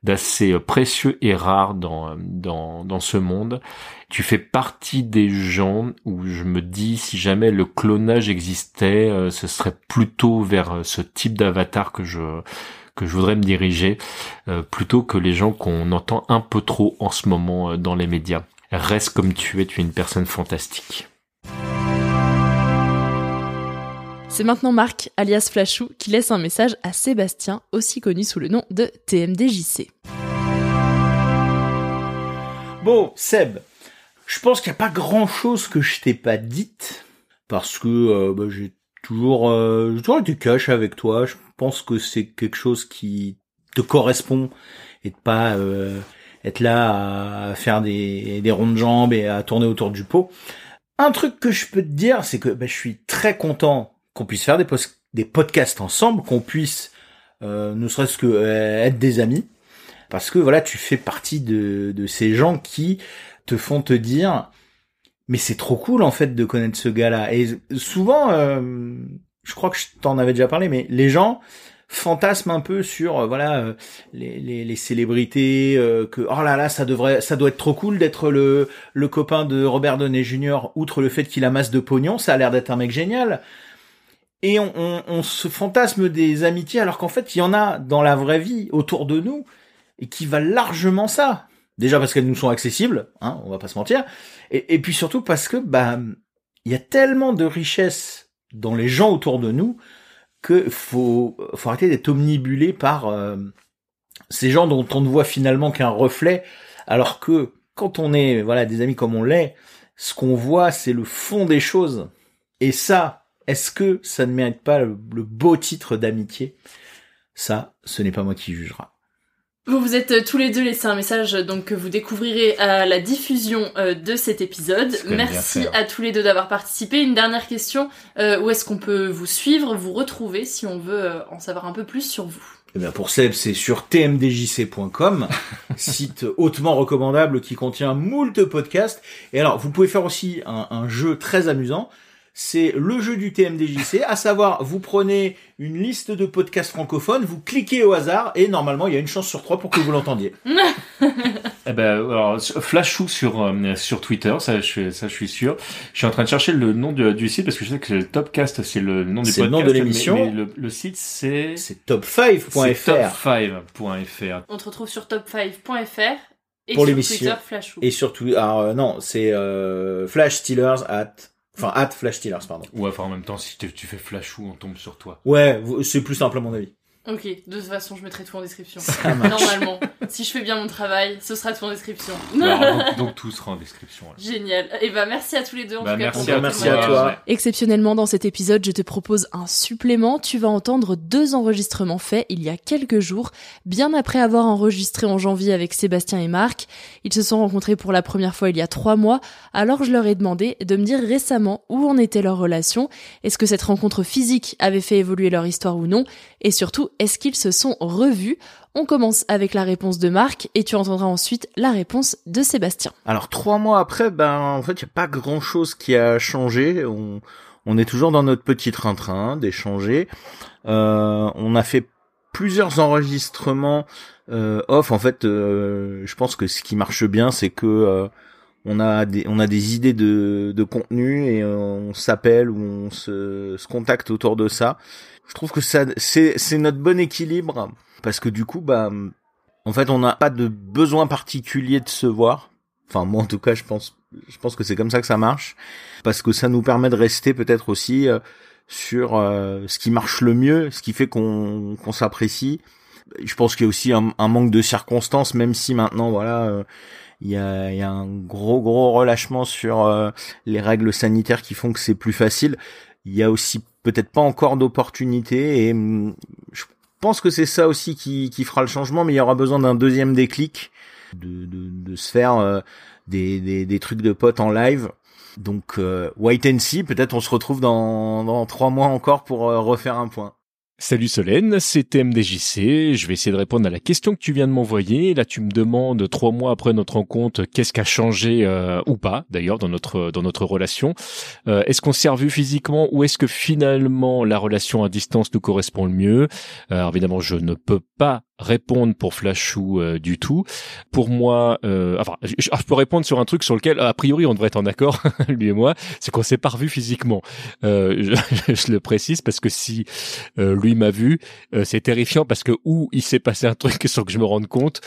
Speaker 12: d'assez précieux et rare dans dans dans ce monde. Tu fais partie des gens où je me dis si jamais le clonage existait, euh, ce serait plutôt vers euh, ce type d'avatar que je que je voudrais me diriger, euh, plutôt que les gens qu'on entend un peu trop en ce moment dans les médias. Reste comme tu es, tu es une personne fantastique.
Speaker 2: C'est maintenant Marc, alias Flashou, qui laisse un message à Sébastien, aussi connu sous le nom de TMDJC.
Speaker 11: Bon, Seb, je pense qu'il n'y a pas grand chose que je t'ai pas dite, parce que euh, bah, j'ai toujours, euh, toujours été cash avec toi. Je pense que c'est quelque chose qui te correspond et de pas euh, être là à faire des, des ronds de jambes et à tourner autour du pot. Un truc que je peux te dire, c'est que bah, je suis très content qu'on puisse faire des, des podcasts ensemble, qu'on puisse euh, ne serait-ce que euh, être des amis, parce que voilà, tu fais partie de, de ces gens qui te font te dire, mais c'est trop cool en fait de connaître ce gars-là. Et souvent, euh, je crois que je t'en avais déjà parlé, mais les gens fantasment un peu sur euh, voilà euh, les, les, les célébrités euh, que oh là là ça devrait ça doit être trop cool d'être le le copain de Robert Downey Jr. outre le fait qu'il amasse de pognon ça a l'air d'être un mec génial et on, on, on, se fantasme des amitiés alors qu'en fait il y en a dans la vraie vie autour de nous et qui valent largement ça. Déjà parce qu'elles nous sont accessibles hein on va pas se mentir. Et, puis surtout parce que bah il y a tellement de richesses dans les gens autour de nous que faut faut arrêter d'être omnibulé par euh, ces gens dont on ne voit finalement qu'un reflet, alors que quand on est voilà des amis comme on l'est, ce qu'on voit c'est le fond des choses. Et ça, est-ce que ça ne mérite pas le, le beau titre d'amitié? Ça, ce n'est pas moi qui jugera.
Speaker 2: Vous vous êtes euh, tous les deux laissé un message donc que vous découvrirez à la diffusion euh, de cet épisode. Merci à tous les deux d'avoir participé. Une dernière question euh, où est-ce qu'on peut vous suivre, vous retrouver si on veut euh, en savoir un peu plus sur vous?
Speaker 11: Eh bien pour Seb, c'est sur tmdjc.com, <laughs> site hautement recommandable qui contient moult podcasts. Et alors, vous pouvez faire aussi un, un jeu très amusant c'est le jeu du TMDJC, à savoir vous prenez une liste de podcasts francophones, vous cliquez au hasard et normalement il y a une chance sur trois pour que vous l'entendiez. <laughs>
Speaker 12: eh ben alors Flashou sur euh, sur Twitter, ça je ça je suis sûr. Je suis en train de chercher le nom du, du site parce que je sais que le Topcast c'est le nom du podcast.
Speaker 11: C'est le nom de l'émission.
Speaker 12: Mais, mais le, le, site c'est
Speaker 11: c'est top5.fr.
Speaker 12: Top5.fr.
Speaker 2: On te retrouve sur top5.fr. Et
Speaker 11: pour
Speaker 2: sur
Speaker 11: l'émission
Speaker 2: Twitter, Flashou.
Speaker 11: et surtout alors euh, non c'est euh, Flash Steelers at Enfin, at Flash Steelers, pardon.
Speaker 12: Ouais, enfin, en même temps, si tu fais Flashou, on tombe sur toi.
Speaker 11: Ouais, c'est plus simple à mon avis.
Speaker 2: Ok, de toute façon, je mettrai tout en description. Normalement, si je fais bien mon travail, ce sera tout en description. <laughs>
Speaker 12: Alors, donc, donc, tout sera en description.
Speaker 2: Génial. Et bah merci à tous les deux. En
Speaker 12: Bah,
Speaker 2: tout cas,
Speaker 12: merci
Speaker 2: pour
Speaker 12: à
Speaker 11: merci
Speaker 12: toi.
Speaker 11: à.
Speaker 2: Exceptionnellement, dans cet épisode, je te propose un supplément. Tu vas entendre deux enregistrements faits il y a quelques jours, bien après avoir enregistré en janvier avec Sébastien et Marc. Ils se sont rencontrés pour la première fois il y a trois mois, alors je leur ai demandé de me dire récemment où en était leur relation, est-ce que cette rencontre physique avait fait évoluer leur histoire ou non, et surtout, est-ce qu'ils se sont revus? On commence avec la réponse de Marc, et tu entendras ensuite la réponse de Sébastien.
Speaker 11: Alors trois mois après, ben en fait, il n'y a pas grand chose qui a changé. On, est toujours dans notre petit train-train d'échanger. Euh, on a fait plusieurs enregistrements euh, off. En fait, euh, je pense que ce qui marche bien, c'est que euh, on a des idées de, contenu et on s'appelle ou on se contacte autour de ça. Je trouve que ça c'est c'est notre bon équilibre parce que du coup bah en fait on n'a pas de besoin particulier de se voir. Enfin moi en tout cas je pense je pense que c'est comme ça que ça marche parce que ça nous permet de rester peut-être aussi euh, sur euh, ce qui marche le mieux, ce qui fait qu'on qu'on s'apprécie. Je pense qu'il y a aussi un, un manque de circonstances, même si maintenant voilà euh, il y a, il y a un gros gros relâchement sur euh, les règles sanitaires qui font que c'est plus facile. Il y a aussi peut-être pas encore d'opportunités et hum, je pense que c'est ça aussi qui, qui fera le changement, mais il y aura besoin d'un deuxième déclic, de, de, de se faire euh, des, des, des trucs de potes en live. Donc euh, wait and see, peut-être on se retrouve dans, dans trois mois encore pour euh, refaire un point.
Speaker 13: Salut Solène, c'est TMDJC. Je vais essayer de répondre à la question que tu viens de m'envoyer. Là, tu me demandes trois mois après notre rencontre, qu'est-ce qui a changé euh, ou pas, d'ailleurs, dans notre dans notre relation. Euh, est-ce qu'on s'est revu physiquement ou est-ce que finalement la relation à distance nous correspond le mieux? Euh, Alors évidemment, je ne peux pas
Speaker 12: répondre pour Flashou euh, du tout. Pour moi, euh, enfin, je, peux répondre sur un truc sur lequel, a priori, on devrait être en accord, <laughs> lui et moi, c'est qu'on s'est pas revu physiquement. Euh, <laughs> je, le précise parce que si euh, lui m'a vu, c'est terrifiant parce que ou il s'est passé un truc <laughs> sans que je me rende compte,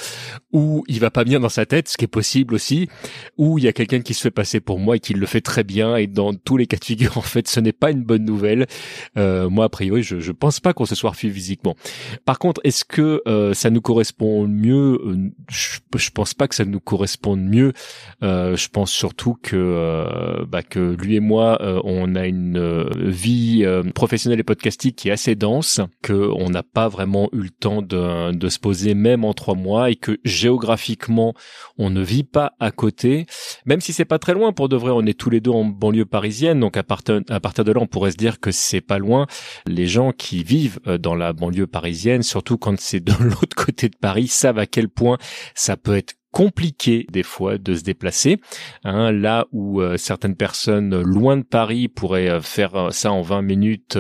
Speaker 12: ou il va pas bien dans sa tête, ce qui est possible aussi, ou il y a quelqu'un qui se fait passer pour moi et qui le fait très bien. Et dans tous les cas de figure, en fait, ce n'est pas une bonne nouvelle. moi, a priori, je, je pense pas qu'on se soit revu physiquement. Par contre, est-ce que euh, ça nous correspond mieux je, je, pense pas que ça nous corresponde mieux. Euh, je pense surtout que euh, bah, que lui et moi, on a une vie professionnelle et podcastique qui est assez dense, que on n'a pas vraiment eu le temps de, de se poser même en trois mois et que géographiquement on ne vit pas à côté, même si c'est pas très loin pour de vrai. On est tous les deux en banlieue parisienne, donc à partir à partir de là, on pourrait se dire que c'est pas loin. Les gens qui vivent dans la banlieue parisienne, surtout quand c'est de l'autre côté de Paris, savent à quel point ça peut être compliqué des fois de se déplacer. Hein, là où euh, certaines personnes loin de Paris pourraient euh, faire euh, ça en 20 minutes,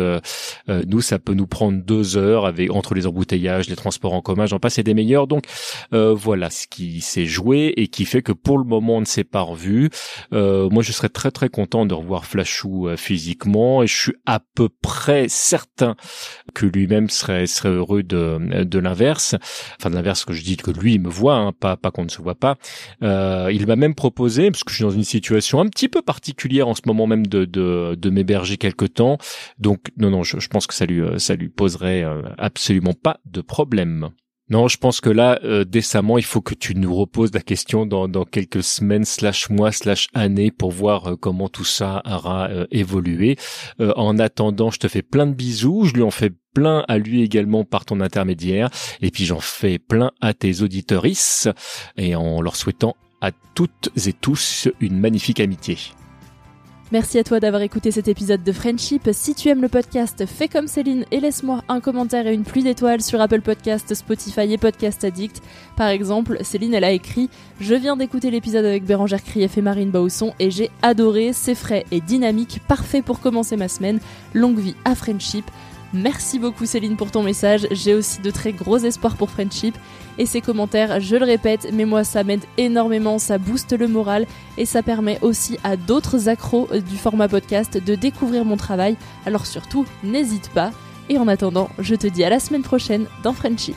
Speaker 12: nous ça peut nous prendre deux heures avec entre les embouteillages, les transports en commun, j'en passe et des meilleurs. Donc voilà ce qui s'est joué et qui fait que pour le moment on ne s'est pas revu. moi je serais très très content de revoir Flashou physiquement et je suis à peu près certain que lui-même serait serait heureux de de l'inverse. Enfin de l'inverse que je dis que lui il me voit, hein, pas pas qu'on ne se Euh, il m'a même proposé, parce que je suis dans une situation un petit peu particulière en ce moment même de, de, de m'héberger quelque temps. Donc non, non, je, je, pense que ça lui, euh, ça lui poserait euh, absolument pas de problème. Non, je pense que là, euh, décemment, il faut que tu nous reposes la question dans, quelques semaines, slash mois, slash années, pour voir euh, comment tout ça aura évolué. en attendant, je te fais plein de bisous. Je lui en fais plein à lui également par ton intermédiaire. Et puis j'en fais plein à tes auditorices et en leur souhaitant à toutes et tous une magnifique amitié.
Speaker 2: Merci à toi d'avoir écouté cet épisode de Friendship. Si tu aimes le podcast, fais comme Céline et laisse-moi un commentaire et une pluie d'étoiles sur Apple Podcast, Spotify et Podcast Addict. Par exemple, Céline, elle a écrit Je viens d'écouter l'épisode avec Bérangère Krief et Marine Bausson et j'ai adoré, c'est frais et dynamique, parfait pour commencer ma semaine. Longue vie à Friendship. Merci beaucoup Céline pour ton message. J'ai aussi de très gros espoirs pour Friendship. Et ces commentaires, je le répète, mais moi ça m'aide énormément, ça booste le moral et ça permet aussi à d'autres accros du format podcast de découvrir mon travail. Alors surtout, n'hésite pas. Et en attendant, je te dis à la semaine prochaine dans Friendship.